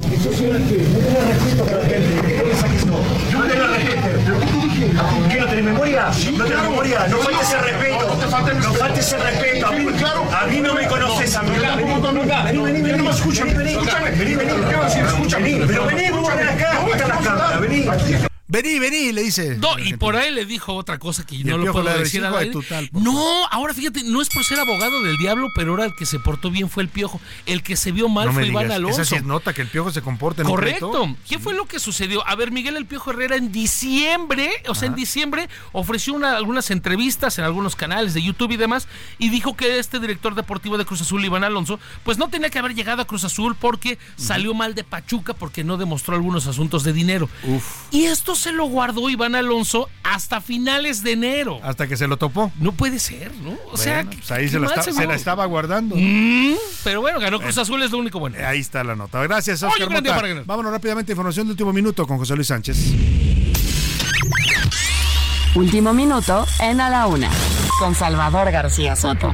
Speaker 37: Eso sí, no respeto para la gente. No respeto. ¿Qué no tenés memoria? no tenés memoria. No faltes ese respeto. No faltes ese respeto. A mí, a mí no me conoces a mí. Vení, vení, vení. No me escuchas. Vení, vení. Vení, vení. Escúchame. Pero vení, vos acá. Están las cámaras. Vení.
Speaker 7: Vení, vení, le dice.
Speaker 21: No, y por ahí le dijo otra cosa que no lo puedo decir a No, ahora fíjate, no es por ser abogado del diablo, pero ahora el que se portó bien fue el piojo. El que se vio mal fue Iván Alonso.
Speaker 7: Esa sí nota que el piojo se comporta en
Speaker 21: Correcto. ¿Qué fue lo que sucedió? A ver, Miguel el Piojo Herrera en diciembre, o sea, en diciembre ofreció algunas entrevistas en algunos canales de YouTube y demás, y dijo que este director deportivo de Cruz Azul, Iván Alonso, pues no tenía que haber llegado a Cruz Azul porque salió mal de Pachuca porque no demostró algunos asuntos de dinero.
Speaker 7: Uf.
Speaker 21: Y esto se lo guardó Iván Alonso hasta finales de enero.
Speaker 7: Hasta que se lo topó.
Speaker 21: No puede ser, ¿no? O sea,
Speaker 7: pues ahí se, la estaba guardando.
Speaker 21: Mm, pero bueno, ganó Cruz Azul, es lo único bueno.
Speaker 7: Ahí está la nota. Gracias, Oscar Mota. Vámonos rápidamente, información de último minuto con José Luis Sánchez.
Speaker 13: Último minuto en A la Una, con Salvador García Soto.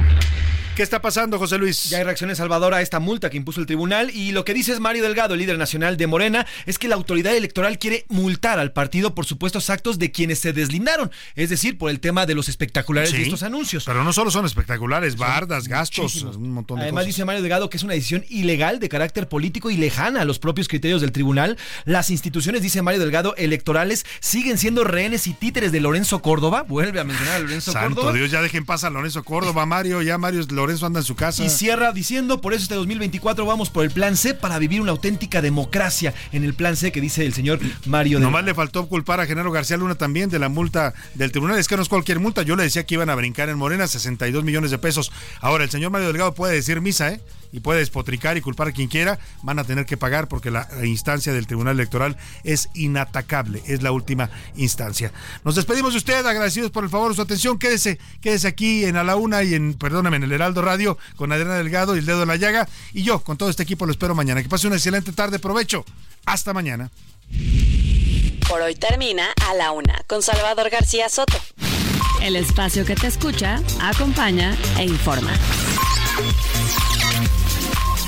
Speaker 7: ¿Qué está pasando, José Luis?
Speaker 12: Ya hay reacciones, Salvador, a esta multa que impuso el tribunal. Y lo que dice es Mario Delgado, líder nacional de Morena, es que la autoridad electoral quiere multar al partido por supuestos actos de quienes se deslindaron. Es decir, por el tema de los espectaculares de estos anuncios.
Speaker 7: Pero no solo son espectaculares, bardas, gastos, un montón de
Speaker 12: Además, dice Mario Delgado que es una decisión ilegal de carácter político y lejana a los propios criterios del tribunal. Las instituciones, dice Mario Delgado, electorales siguen siendo rehenes y títeres de Lorenzo Córdoba. Vuelve a mencionar a Lorenzo
Speaker 7: Santo
Speaker 12: Córdoba.
Speaker 7: Dios, ya dejen pasar a Lorenzo Córdoba, Mario. Ya Mario Lorenzo anda en su casa.
Speaker 12: Y cierra diciendo, por eso este 2024 vamos por el plan C para vivir una auténtica democracia en el plan C que dice el señor Mario.
Speaker 7: Nomás le faltó culpar a Genaro García Luna también de la multa del tribunal. Es que no es cualquier multa. Yo le decía que iban a brincar en Morena 62 millones de pesos. Ahora, el señor Mario Delgado puede decir misa, ¿eh? Y puede despotricar y culpar a quien quiera, van a tener que pagar porque la instancia del Tribunal Electoral es inatacable, es la última instancia. Nos despedimos de usted, agradecidos por el favor su atención. Quédese, quédese aquí en A la Una y en, perdóname, en el Heraldo Radio con Adriana Delgado y el dedo en la llaga. Y yo, con todo este equipo, lo espero mañana. Que pase una excelente tarde, provecho. Hasta mañana.
Speaker 13: Por hoy termina A la Una con Salvador García Soto. El espacio que te escucha, acompaña e informa.